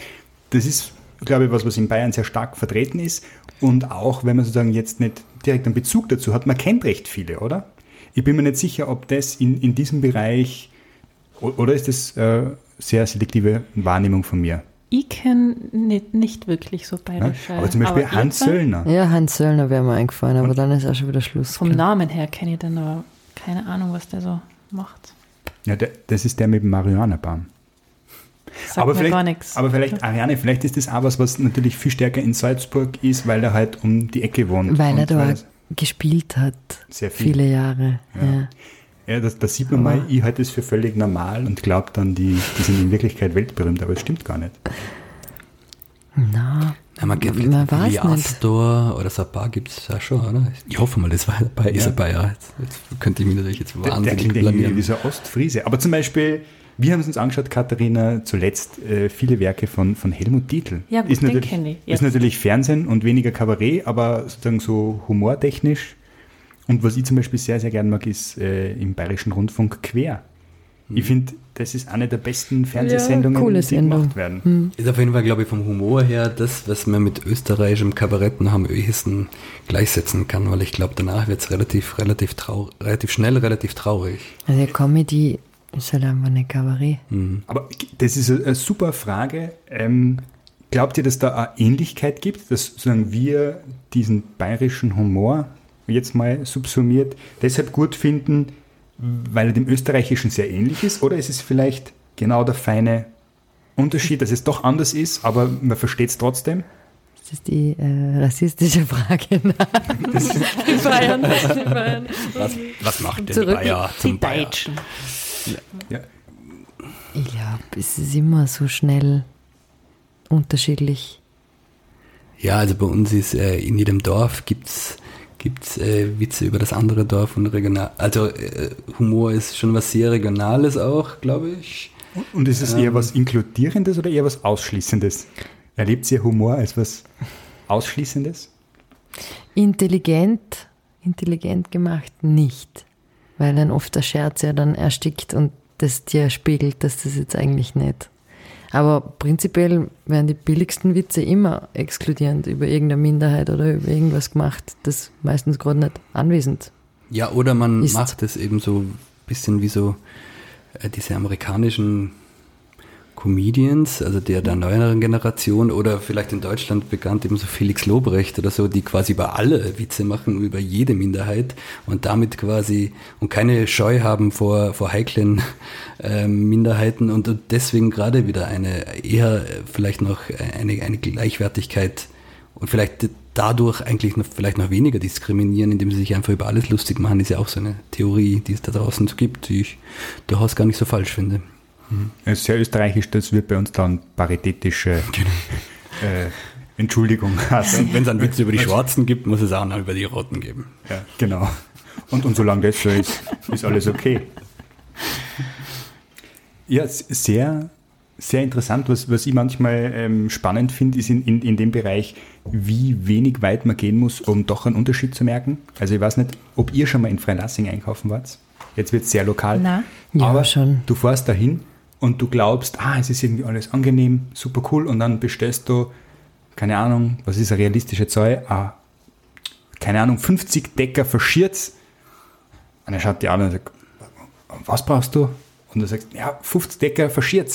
das ist, glaube ich, was, was in Bayern sehr stark vertreten ist. Und auch, wenn man sozusagen jetzt nicht direkt einen Bezug dazu hat, man kennt recht viele, oder? Ich bin mir nicht sicher, ob das in, in diesem Bereich, oder ist das äh, sehr selektive Wahrnehmung von mir? Ich kenne nicht, nicht wirklich so bayerische. Aber zum Beispiel ihr Hans? Söllner. Ja, Hans Söllner wäre mir eingefallen, aber dann ist auch schon wieder Schluss. Vom Namen her kenne ich den, aber keine Ahnung, was der so macht. Ja, der, das ist der mit dem Marihuana-Baum. Aber vielleicht, gar nichts. aber vielleicht, Ariane, vielleicht ist das auch was, was natürlich viel stärker in Salzburg ist, weil er halt um die Ecke wohnt. Weil er Und da es gespielt hat. Sehr viel. Viele Jahre. Ja. Ja. Ja, das, das sieht man mal, ich halte es für völlig normal und glaube dann, die, die sind in Wirklichkeit weltberühmt, aber es stimmt gar nicht. Na, Ja, man kennt Man weiß. Astor oder Sapa gibt es ja schon, oder? Ich hoffe mal, das war dabei, ist Ja. dabei, ja. Jetzt, jetzt könnte ich mich natürlich jetzt Der, der wahnsinnig klingt irgendwie blamieren. wie so ein Ostfriese. Aber zum Beispiel, wir haben es uns angeschaut, Katharina, zuletzt äh, viele Werke von, von Helmut Dietl. Ja, gut, ist den natürlich, kenn ich, Ist jetzt. natürlich Fernsehen und weniger Kabarett, aber sozusagen so humortechnisch. Und was ich zum Beispiel sehr, sehr gern mag, ist äh, im Bayerischen Rundfunk Quer. Ich finde, das ist eine der besten Fernsehsendungen, coole die Sendung. gemacht werden. Ist auf jeden Fall, glaube ich, vom Humor her das, was man mit österreichischem Kabarett noch am ehesten gleichsetzen kann, weil ich glaube, danach wird es relativ, relativ, relativ schnell, relativ traurig. Also ja, Comedy ist halt einfach eine Kabarett. Aber das ist eine, eine super Frage. Ähm, glaubt ihr, dass da eine Ähnlichkeit gibt, dass sozusagen wir diesen bayerischen Humor jetzt mal subsumiert deshalb gut finden, weil er dem österreichischen sehr ähnlich ist? Oder ist es vielleicht genau der feine Unterschied, dass es doch anders ist, aber man versteht es trotzdem? Das ist die äh, rassistische Frage. Die Bayern, die Bayern. Was, was macht denn Zurück Bayer die zum Bayer? Deutschen. Ja. Ich glaube, es ist immer so schnell unterschiedlich. Ja, also bei uns ist äh, in jedem Dorf gibt's gibt's äh, Witze über das andere Dorf und regional. Also äh, Humor ist schon was sehr Regionales auch, glaube ich. Und ist es eher was Inkludierendes oder eher was Ausschließendes? Erlebt ihr Humor als was Ausschließendes? Intelligent, intelligent gemacht nicht. Weil dann oft der Scherz ja dann erstickt und das dir spiegelt, dass das jetzt eigentlich nicht. Aber prinzipiell werden die billigsten Witze immer exkludierend über irgendeine Minderheit oder über irgendwas gemacht, das meistens gerade nicht anwesend. Ja, oder man Ist- macht es eben so ein bisschen wie so äh, diese amerikanischen Comedians, also der der neueren Generation oder vielleicht in Deutschland bekannt eben so Felix Lobrecht oder so, die quasi über alle Witze machen, über jede Minderheit und damit quasi und keine Scheu haben vor, vor heiklen äh, Minderheiten und, und deswegen gerade wieder eine eher vielleicht noch eine, eine Gleichwertigkeit und vielleicht dadurch eigentlich noch, vielleicht noch weniger diskriminieren, indem sie sich einfach über alles lustig machen, ist ja auch so eine Theorie, die es da draußen so gibt, die ich durchaus gar nicht so falsch finde. Mhm. Es ist sehr österreichisch, das wird bei uns dann paritätische genau. äh, Entschuldigung heißen. Wenn es einen Witz über die Schwarzen gibt, muss es auch noch über die Roten geben. Ja, genau. Und, und solange das so ist, ist alles okay. Ja, sehr, sehr interessant. Was, was ich manchmal ähm, spannend finde, ist in, in, in dem Bereich, wie wenig weit man gehen muss, um doch einen Unterschied zu merken. Also ich weiß nicht, ob ihr schon mal in Freilassing einkaufen wart. Jetzt wird es sehr lokal. Na, ja, aber schon. du fährst dahin und du glaubst, ah, es ist irgendwie alles angenehm, super cool und dann bestellst du, keine Ahnung, was ist eine realistische Zahl? Ah, keine Ahnung, 50 Decker verschiert. Und er schaut dir an und sagt, was brauchst du? Und du sagst, ja, 50 Decker verschiert.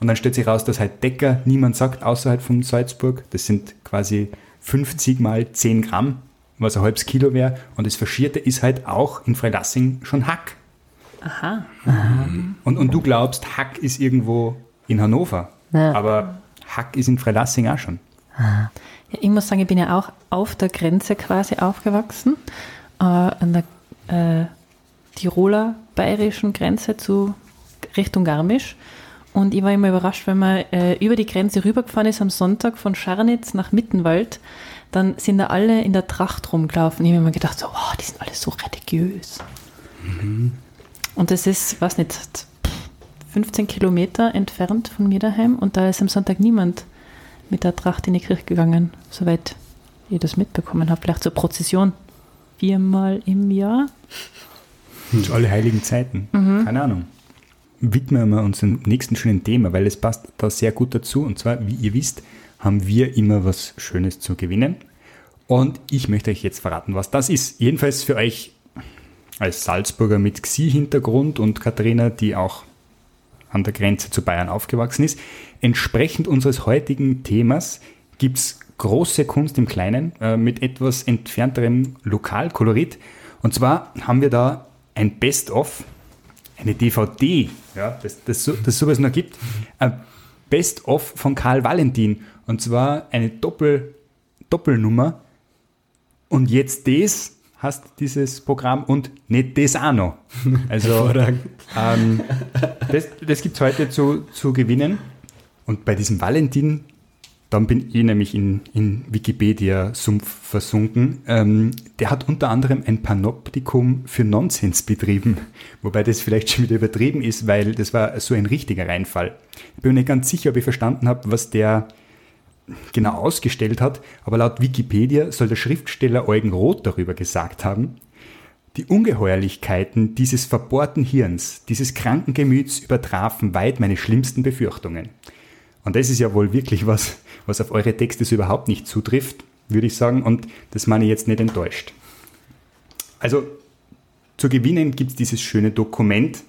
Und dann stellt sich raus, dass halt Decker niemand sagt außerhalb von Salzburg. Das sind quasi 50 mal 10 Gramm, was ein halbes Kilo wäre. Und das Verschierte ist halt auch in Freilassing schon Hack. Aha. Mhm. Und, und du glaubst, Hack ist irgendwo in Hannover. Ja. Aber Hack ist in Freilassing auch schon. Ja, ich muss sagen, ich bin ja auch auf der Grenze quasi aufgewachsen, äh, an der äh, Tiroler bayerischen Grenze zu Richtung Garmisch. Und ich war immer überrascht, wenn man äh, über die Grenze rübergefahren ist am Sonntag von Scharnitz nach Mittenwald, dann sind da alle in der Tracht rumgelaufen. Ich habe mir gedacht, so, wow, die sind alle so religiös. Mhm. Und das ist, was nicht, 15 Kilometer entfernt von mir daheim und da ist am Sonntag niemand mit der Tracht in die Kirche gegangen, soweit ich das mitbekommen habe. Vielleicht zur Prozession viermal im Jahr. Zu alle heiligen Zeiten. Mhm. Keine Ahnung widmen wir uns dem nächsten schönen Thema, weil es passt da sehr gut dazu. Und zwar, wie ihr wisst, haben wir immer was Schönes zu gewinnen. Und ich möchte euch jetzt verraten, was das ist. Jedenfalls für euch als Salzburger mit Xi-Hintergrund und Katharina, die auch an der Grenze zu Bayern aufgewachsen ist. Entsprechend unseres heutigen Themas gibt es große Kunst im Kleinen äh, mit etwas entfernterem Lokalkolorit. Und zwar haben wir da ein Best-of eine DVD, ja, das, das, das sowas noch gibt, ein Best-of von Karl Valentin. Und zwar eine Doppel, Doppelnummer. Und jetzt das hast dieses Programm und nicht das auch noch. Also ähm, das, das gibt es heute zu, zu gewinnen. Und bei diesem Valentin dann bin ich nämlich in, in Wikipedia-Sumpf versunken. Ähm, der hat unter anderem ein Panoptikum für Nonsens betrieben, wobei das vielleicht schon wieder übertrieben ist, weil das war so ein richtiger Reinfall. Ich bin mir nicht ganz sicher, ob ich verstanden habe, was der genau ausgestellt hat, aber laut Wikipedia soll der Schriftsteller Eugen Roth darüber gesagt haben, die Ungeheuerlichkeiten dieses verbohrten Hirns, dieses kranken Gemüts übertrafen weit meine schlimmsten Befürchtungen. Und das ist ja wohl wirklich was, was auf eure Texte so überhaupt nicht zutrifft, würde ich sagen. Und das meine ich jetzt nicht enttäuscht. Also zu gewinnen gibt es dieses schöne Dokument.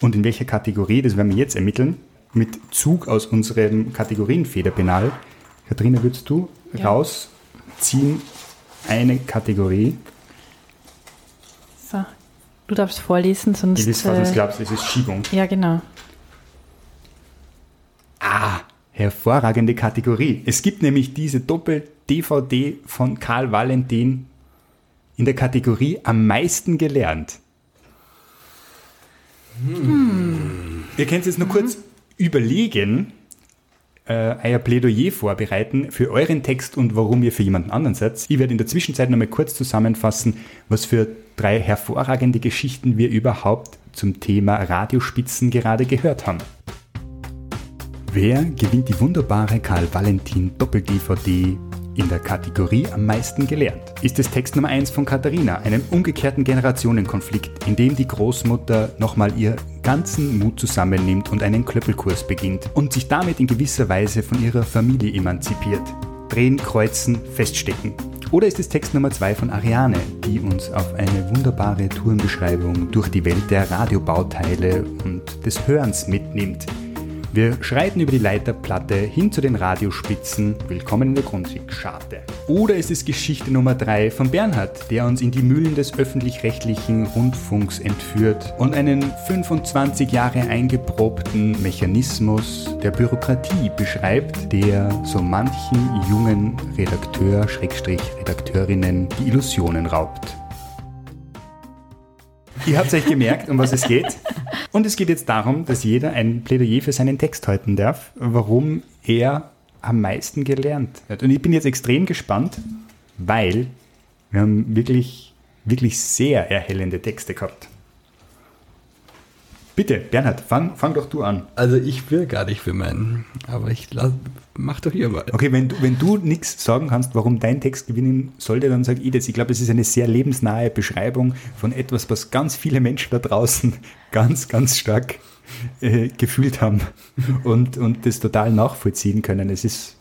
Und in welcher Kategorie, das werden wir jetzt ermitteln, mit Zug aus unserem Kategorienfederpenal. Katharina, würdest du ja. rausziehen eine Kategorie? So, du darfst vorlesen, sonst. Ich weiß, was du glaubst, es ist Schiebung. Ja, genau. Ah, hervorragende Kategorie. Es gibt nämlich diese Doppel-DVD von Karl Valentin in der Kategorie am meisten gelernt. Hm. Ihr könnt jetzt nur kurz überlegen, äh, euer Plädoyer vorbereiten für euren Text und warum ihr für jemanden anderen seid. Ich werde in der Zwischenzeit nochmal kurz zusammenfassen, was für drei hervorragende Geschichten wir überhaupt zum Thema Radiospitzen gerade gehört haben. Wer gewinnt die wunderbare Karl Valentin Doppel-DVD in der Kategorie am meisten gelernt? Ist es Text Nummer 1 von Katharina, einem umgekehrten Generationenkonflikt, in dem die Großmutter nochmal ihr ganzen Mut zusammennimmt und einen Klöppelkurs beginnt und sich damit in gewisser Weise von ihrer Familie emanzipiert. Drehen, kreuzen, feststecken. Oder ist es Text Nummer 2 von Ariane, die uns auf eine wunderbare Tourenbeschreibung durch die Welt der Radiobauteile und des Hörens mitnimmt? Wir schreiten über die Leiterplatte hin zu den Radiospitzen. Willkommen in der Grundig-Scharte. Oder es ist Geschichte Nummer 3 von Bernhard, der uns in die Mühlen des öffentlich-rechtlichen Rundfunks entführt und einen 25 Jahre eingeprobten Mechanismus der Bürokratie beschreibt, der so manchen jungen Redakteur, Schrägstrich Redakteurinnen die Illusionen raubt. Ihr habt euch gemerkt, um was es geht. Und es geht jetzt darum, dass jeder ein Plädoyer für seinen Text halten darf, warum er am meisten gelernt hat. Und ich bin jetzt extrem gespannt, weil wir haben wirklich, wirklich sehr erhellende Texte gehabt. Bitte, Bernhard, fang, fang doch du an. Also ich will gar nicht für meinen, aber ich lass, mach doch hier mal. Okay, wenn du, wenn du nichts sagen kannst, warum dein Text gewinnen sollte, dann sag ich das. Ich glaube, es ist eine sehr lebensnahe Beschreibung von etwas, was ganz viele Menschen da draußen ganz, ganz stark äh, gefühlt haben und, und das total nachvollziehen können. Es ist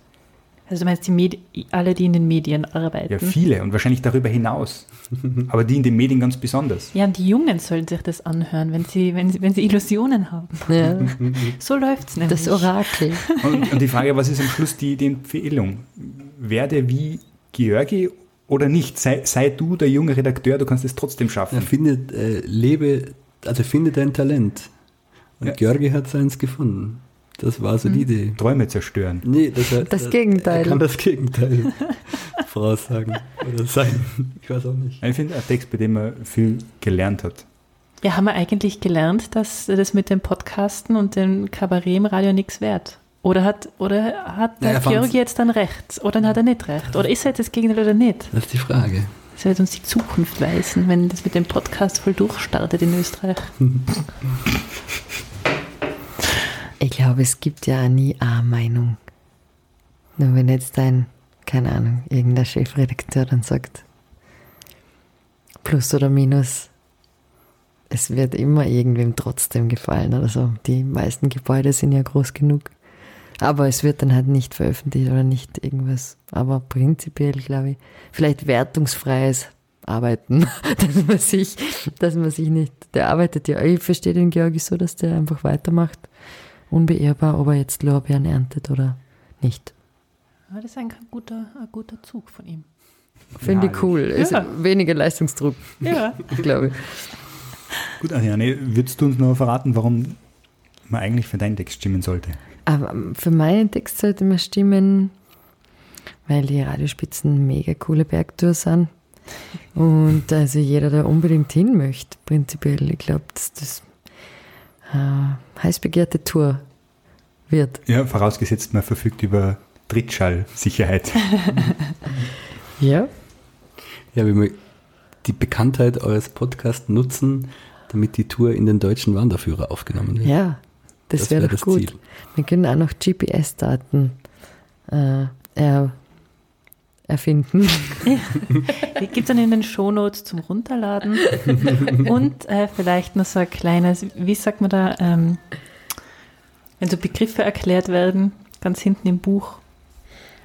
Also du meinst die Medi alle, die in den Medien arbeiten? ja viele und wahrscheinlich darüber hinaus. Aber die in den Medien ganz besonders. Ja, und die Jungen sollen sich das anhören, wenn sie, wenn sie, wenn sie Illusionen haben. Ja, So läuft's nämlich. das Orakel. Und, und die Frage, was ist am Schluss die, die Empfehlung? Werde wie Georgi oder nicht? Sei, sei du der junge Redakteur, du kannst es trotzdem Ja, schaffen. finde, äh, lebe, also finde dein Talent. Und Ja. Georgi hat seins gefunden. Das war so die Idee. Träume zerstören. Nee, das, Das er- Gegenteil. Er kann das Gegenteil voraussagen oder sein. Ich weiß auch nicht. Ich finde ein Text, bei dem man viel gelernt hat. Ja, haben wir eigentlich gelernt, dass das mit dem Podcasten und dem Kabarett im Radio nichts wert? Oder hat, oder hat Ja, der er Georgi jetzt dann recht? Oder hat er nicht recht? Oder ist er jetzt das Gegenteil oder nicht? Das ist die Frage. Das wird uns die Zukunft weisen, wenn das mit dem Podcast voll durchstartet in Österreich. Ich glaube, es gibt ja nie eine Meinung. Nur wenn jetzt ein, keine Ahnung, irgendein Chefredakteur dann sagt, Plus oder Minus, es wird immer irgendwem trotzdem gefallen oder so. Die meisten Gebäude sind ja groß genug. Aber es wird dann halt nicht veröffentlicht oder nicht irgendwas. Aber prinzipiell, glaube ich, vielleicht wertungsfreies Arbeiten, dass man sich, dass man sich nicht, der arbeitet ja, ich verstehe den Georgi so, dass der einfach weitermacht unbeirrbar, ob er jetzt Lorbeeren erntet oder nicht. Aber das ist ein guter, ein guter Zug von ihm. Finde Ja, ich cool. Ist Ja. weniger Leistungsdruck, Ja. glaube ich. Gut, Ariane, würdest du uns noch verraten, warum man eigentlich für deinen Text stimmen sollte? Aber ähm, für meinen Text sollte man stimmen, weil die Radiospitzen mega coole Bergtour sind. Und also jeder, der unbedingt hin möchte, prinzipiell, ich glaube, dass das äh, heiß begehrte Tour wird. Ja, vorausgesetzt, man verfügt über Trittschallsicherheit. Ja. Ja, wir möchten die Bekanntheit eures Podcasts nutzen, damit die Tour in den deutschen Wanderführer aufgenommen wird. Ja, das, Das wäre wär doch das gut. Ziel. Wir können auch noch GPS-Daten äh, er, erfinden. Die gibt es dann in den Shownotes zum Runterladen. Und äh, vielleicht noch so ein kleines, wie sagt man da, ähm, wenn so Begriffe erklärt werden, ganz hinten im Buch,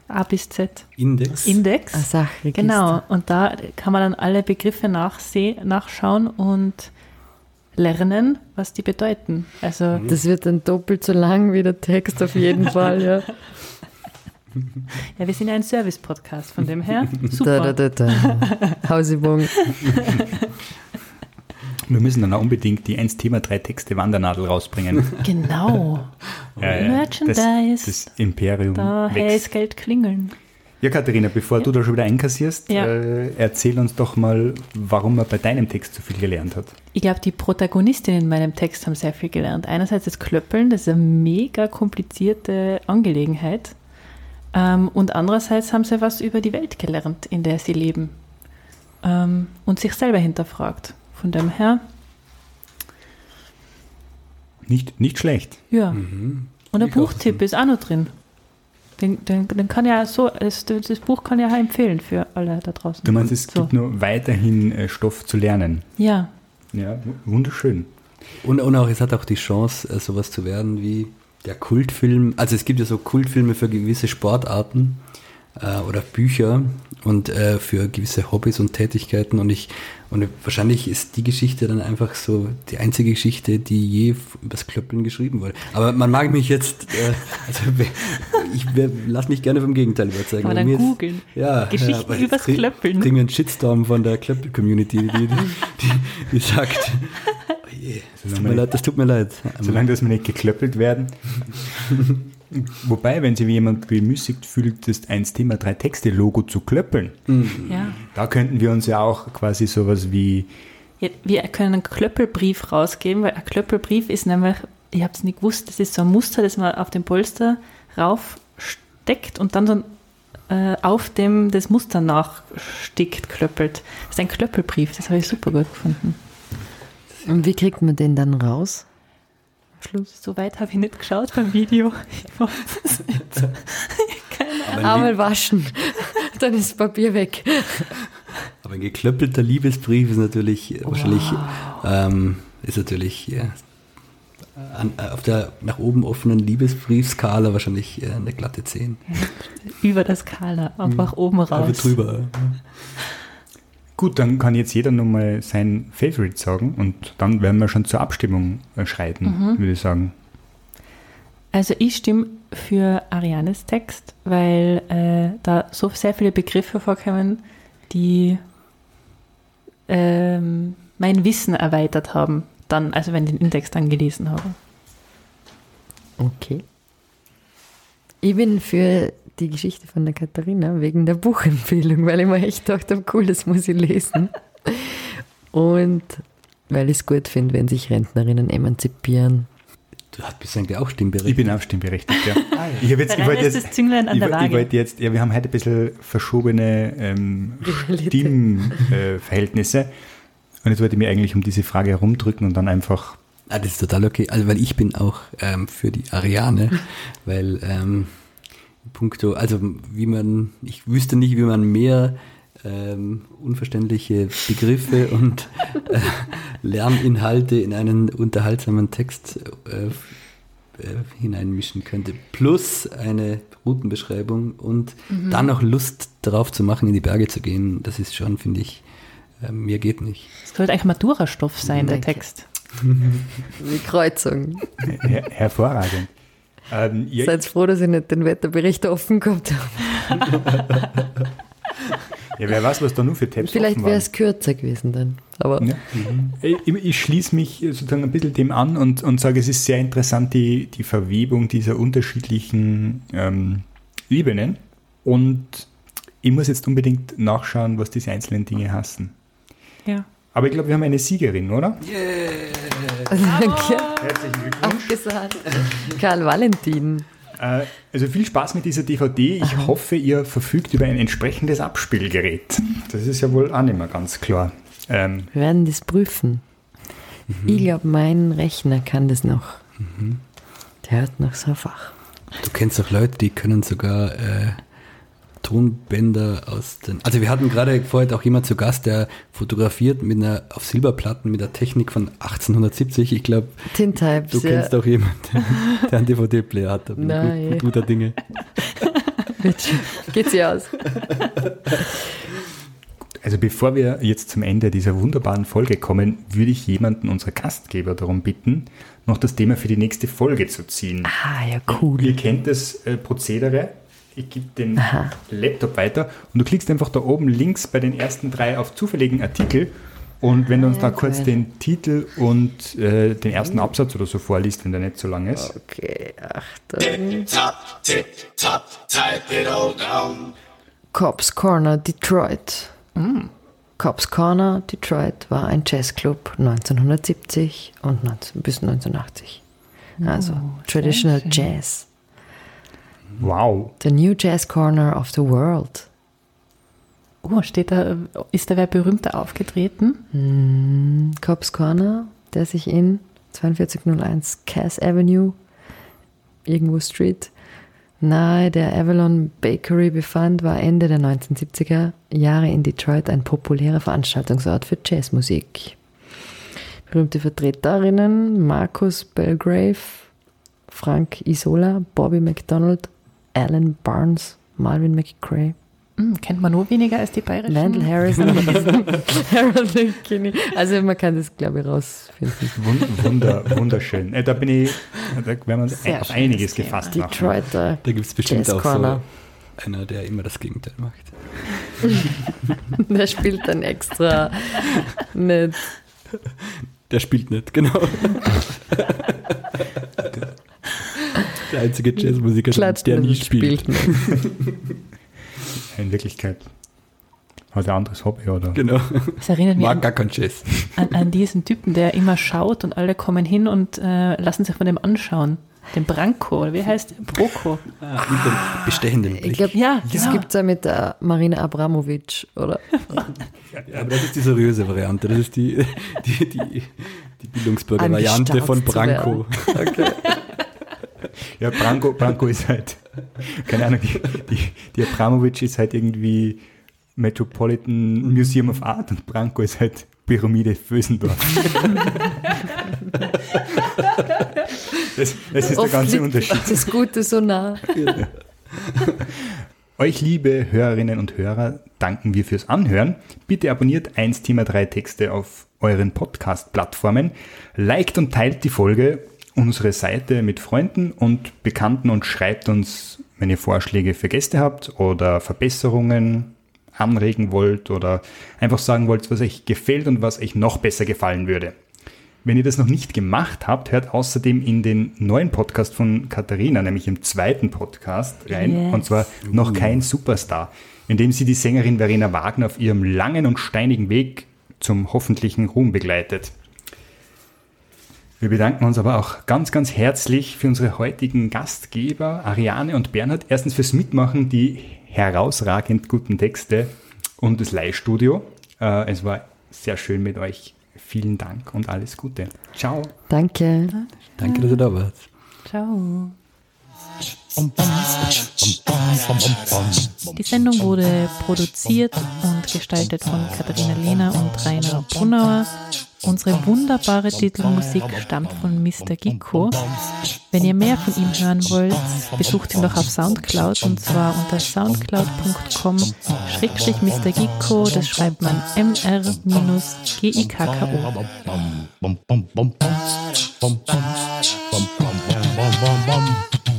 A bis Z, Index. Index. Ein Sachregister. Genau, und da kann man dann alle Begriffe nachschauen und lernen, was die bedeuten. Also Das wird dann doppelt so lang wie der Text auf jeden Fall, ja. Ja, wir sind ja ein Service-Podcast, von dem her Da, super. da, da, da. Hausübung. Wir müssen dann auch unbedingt die 1 Thema 3 Texte Wandernadel rausbringen. Genau, Ja, ja, Merchandise. Das, das Imperium da das Geld klingeln. Ja, Katharina, bevor du da schon wieder einkassierst, Ja. äh, erzähl uns doch mal, warum man bei deinem Text so viel gelernt hat. Ich glaube, die Protagonistinnen in meinem Text haben sehr viel gelernt. Einerseits das Klöppeln, das ist eine mega komplizierte Angelegenheit. Ähm, und andererseits haben sie was über die Welt gelernt, in der sie leben. Ähm, und sich selber hinterfragt. Von dem her, Nicht, nicht schlecht. ja. Mhm. Und ein Ich Buchtipp ist auch noch drin. Den, den, den kann ja so, das, das Buch kann ja auch empfehlen für alle da draußen. Du meinst, es so. gibt nur weiterhin äh, Stoff zu lernen. Ja, Ja, wunderschön. Und, und auch, es hat auch die Chance, äh, sowas zu werden wie der Kultfilm. Also es gibt ja so Kultfilme für gewisse Sportarten äh, oder Bücher. und äh, für gewisse Hobbys und Tätigkeiten und ich und wahrscheinlich ist die Geschichte dann einfach so die einzige Geschichte, die je übers Klöppeln geschrieben wurde. Aber man mag mich jetzt, äh, also ich lass mich gerne vom Gegenteil überzeugen. Aber dann googeln. Ja, Geschichten ja, übers krieg, Klöppeln. Kriegen wir einen Shitstorm von der Klöppel-Community, die, die, die, die, sagt, oh je, das tut mir leid, das tut mir leid. Solange dass wir nicht geklöppelt werden. Wobei, wenn sich jemand bemüßigt fühlt, das 1 Thema 3 Texte Logo zu klöppeln, mhm. ja. da könnten wir uns ja auch quasi sowas wie. Ja, wir können einen Klöppelbrief rausgeben, weil ein Klöppelbrief ist nämlich, ich habe es nicht gewusst, das ist so ein Muster, das man auf dem Polster raufsteckt und dann so äh, auf dem das Muster nachstickt, klöppelt. Das ist ein Klöppelbrief, das habe ich super gut gefunden. Und wie kriegt man den dann raus? Schluss. So weit habe ich nicht geschaut beim Video. Ich weiß es nicht. Keine Ahnung. Waschen, dann ist das Papier weg. Aber ein geklöppelter Liebesbrief ist natürlich wow. wahrscheinlich ähm, ist natürlich ja, an, äh, auf der nach oben offenen Liebesbriefskala wahrscheinlich äh, eine glatte 10. Ja, über der Skala, einfach mhm. oben raus. Aber drüber. Gut, dann kann jetzt jeder nochmal sein Favorite sagen und dann werden wir schon zur Abstimmung äh, schreiten, mhm. würde ich sagen. Also ich stimme für Arianes Text, weil äh, da so sehr viele Begriffe vorkommen, die ähm, mein Wissen erweitert haben, dann, also wenn ich den Index dann gelesen habe. Okay. Ich bin für die Geschichte von der Katharina wegen der Buchempfehlung, weil ich mir echt dachte, cool, das muss ich lesen. Und weil ich es gut finde, wenn sich Rentnerinnen emanzipieren. Du bist eigentlich auch stimmberechtigt. Ich bin auch stimmberechtigt, ja. ah, ja. Ich, jetzt, ich wollte jetzt, das Zünglein an der Waage. Ich, wollte jetzt, ja, wir haben heute ein bisschen verschobene ähm, Stimmverhältnisse. Äh, und jetzt wollte ich mir eigentlich um diese Frage herumdrücken und dann einfach. Ah, das ist total okay. Also, weil ich bin auch ähm, für die Ariane, weil ähm, puncto, also wie man, ich wüsste nicht, wie man mehr ähm, unverständliche Begriffe und äh, Lerninhalte in einen unterhaltsamen Text äh, äh, hineinmischen könnte. Plus eine Routenbeschreibung und mhm. dann noch Lust darauf zu machen, in die Berge zu gehen. Das ist schon, finde ich, äh, mir geht nicht. Es sollte eigentlich Matura-Stoff sein, der Text. Die Kreuzung. Her hervorragend. Ähm, ja, Seid froh, dass ich nicht den Wetterbericht offen gehabt habe. ja, wer weiß, was da nur für Tabs Vielleicht wäre es kürzer gewesen dann. Aber ja. mhm. ich, ich, schließe mich sozusagen ein bisschen dem an und, und sage, es ist sehr interessant, die, die Verwebung dieser unterschiedlichen ähm, Ebenen. Und ich muss jetzt unbedingt nachschauen, was diese einzelnen Dinge hassen. Ja. Aber ich glaube, wir haben eine Siegerin, oder? Yeah. Herzlichen Glückwunsch. Gesagt. Karl Valentin. Äh, also viel Spaß mit dieser DVD. Ich hoffe, ihr verfügt über ein entsprechendes Abspielgerät. Das ist ja wohl auch nicht mehr ganz klar. Ähm, Wir werden das prüfen. Mhm. Ich glaube, mein Rechner kann das noch. Mhm. Der hat noch so ein Fach. Du kennst doch Leute, die können sogar äh, Tonbänder aus den. Also wir hatten gerade vorher auch jemand zu Gast, der fotografiert mit einer auf Silberplatten mit der Technik von 1870. Ich glaube, Tintypes. Du kennst ja. auch jemanden, der einen DVD-Player hat. Nein. Mit guter Dinge. Geht sie aus. Also bevor wir jetzt zum Ende dieser wunderbaren Folge kommen, würde ich jemanden unserer Gastgeber darum bitten, noch das Thema für die nächste Folge zu ziehen. Ah, ja, cool. Ihr kennt das äh, Prozedere ich gebe den Aha. Laptop weiter und du klickst einfach da oben links bei den ersten drei auf zufälligen Artikel und wenn du uns ja, da kurz den Titel und äh, den ersten Absatz oder so vorliest, wenn der nicht so lang ist. Okay, Achtung. Tip, top, tip, top, type it all down. Cops Corner Detroit. Mm. Cops Corner Detroit war ein Jazzclub 1970 und 19, bis 1980. Also oh, Traditional Jazz. Wow. The New Jazz Corner of the World. Oh, steht da, ist da wer berühmter aufgetreten? Mm, Cobb's Corner, der sich in 4201 Cass Avenue, irgendwo Street, nahe der Avalon Bakery befand, war Ende der 1970er Jahre in Detroit ein populärer Veranstaltungsort für Jazzmusik. Berühmte Vertreterinnen Marcus Belgrave, Frank Isola, Bobby McDonald, Alan Barnes, Marvin McCray. Hm, kennt man nur weniger als die bayerischen. Landel Harrison, Harold McKinney. Also man kann das, glaube ich, rausfinden. Wun- Wunder, wunderschön. Äh, da bin ich, da werden wir uns Sehr auf einiges Thema. gefasst machen. Detroiter. Da gibt es bestimmt Jazz auch Corner. so einer, der immer das Gegenteil macht. Der spielt dann extra mit. Der spielt nicht, genau. der einzige Jazzmusiker, Klatscht der nicht nie spielt. nicht. In Wirklichkeit hat er ein anderes Hobby, oder? Genau. Das erinnert mich Mag an, gar keinen Jazz. an, an diesen Typen, der immer schaut und alle kommen hin und äh, lassen sich von dem anschauen. Den Branko, oder wie heißt der? Broko. Ah, mit dem bestechenden Ich Blick. glaube, Ja, das genau. gibt es ja mit der Marina Abramovic, oder? Ja, aber das ist die seriöse Variante. Das ist die, die, die, die Bildungsbürger-Variante von Branko. Okay. Ja, Branko, Branko ist halt, keine Ahnung, die, die, die Abramovic ist halt irgendwie Metropolitan Museum of Art und Branko ist halt Pyramide Vösendorf. das, das ist der Oft ganze liegt Unterschied. Das Gute so nah. Euch, liebe Hörerinnen und Hörer, danken wir fürs Anhören. Bitte abonniert 1 Thema 3 Texte auf euren Podcast-Plattformen, liked und teilt die Folge, unsere Seite mit Freunden und Bekannten und schreibt uns, wenn ihr Vorschläge für Gäste habt oder Verbesserungen anregen wollt oder einfach sagen wollt, was euch gefällt und was euch noch besser gefallen würde. Wenn ihr das noch nicht gemacht habt, hört außerdem in den neuen Podcast von Katharina, nämlich im zweiten Podcast rein, Yes. und zwar noch kein Superstar, in dem sie die Sängerin Verena Wagner auf ihrem langen und steinigen Weg zum hoffentlichen Ruhm begleitet. Wir bedanken uns aber auch ganz, ganz herzlich für unsere heutigen Gastgeber, Ariane und Bernhard. Erstens fürs Mitmachen, die herausragend guten Texte und das Leihstudio. Äh, es war sehr schön mit euch. Vielen Dank und alles Gute. Ciao. Danke. Danke, dass ihr da wart. Ciao. Die Sendung wurde produziert und gestaltet von Katharina Lehner und Rainer Brunauer. Unsere wunderbare Titelmusik stammt von Mr. Gicko. Wenn ihr mehr von ihm hören wollt, besucht ihn doch auf Soundcloud und zwar unter soundcloud.com schrägstrich Mr. Gicko, das schreibt man mr-gikko. bum bum bum bum bum bum bum bum bum bum bum bum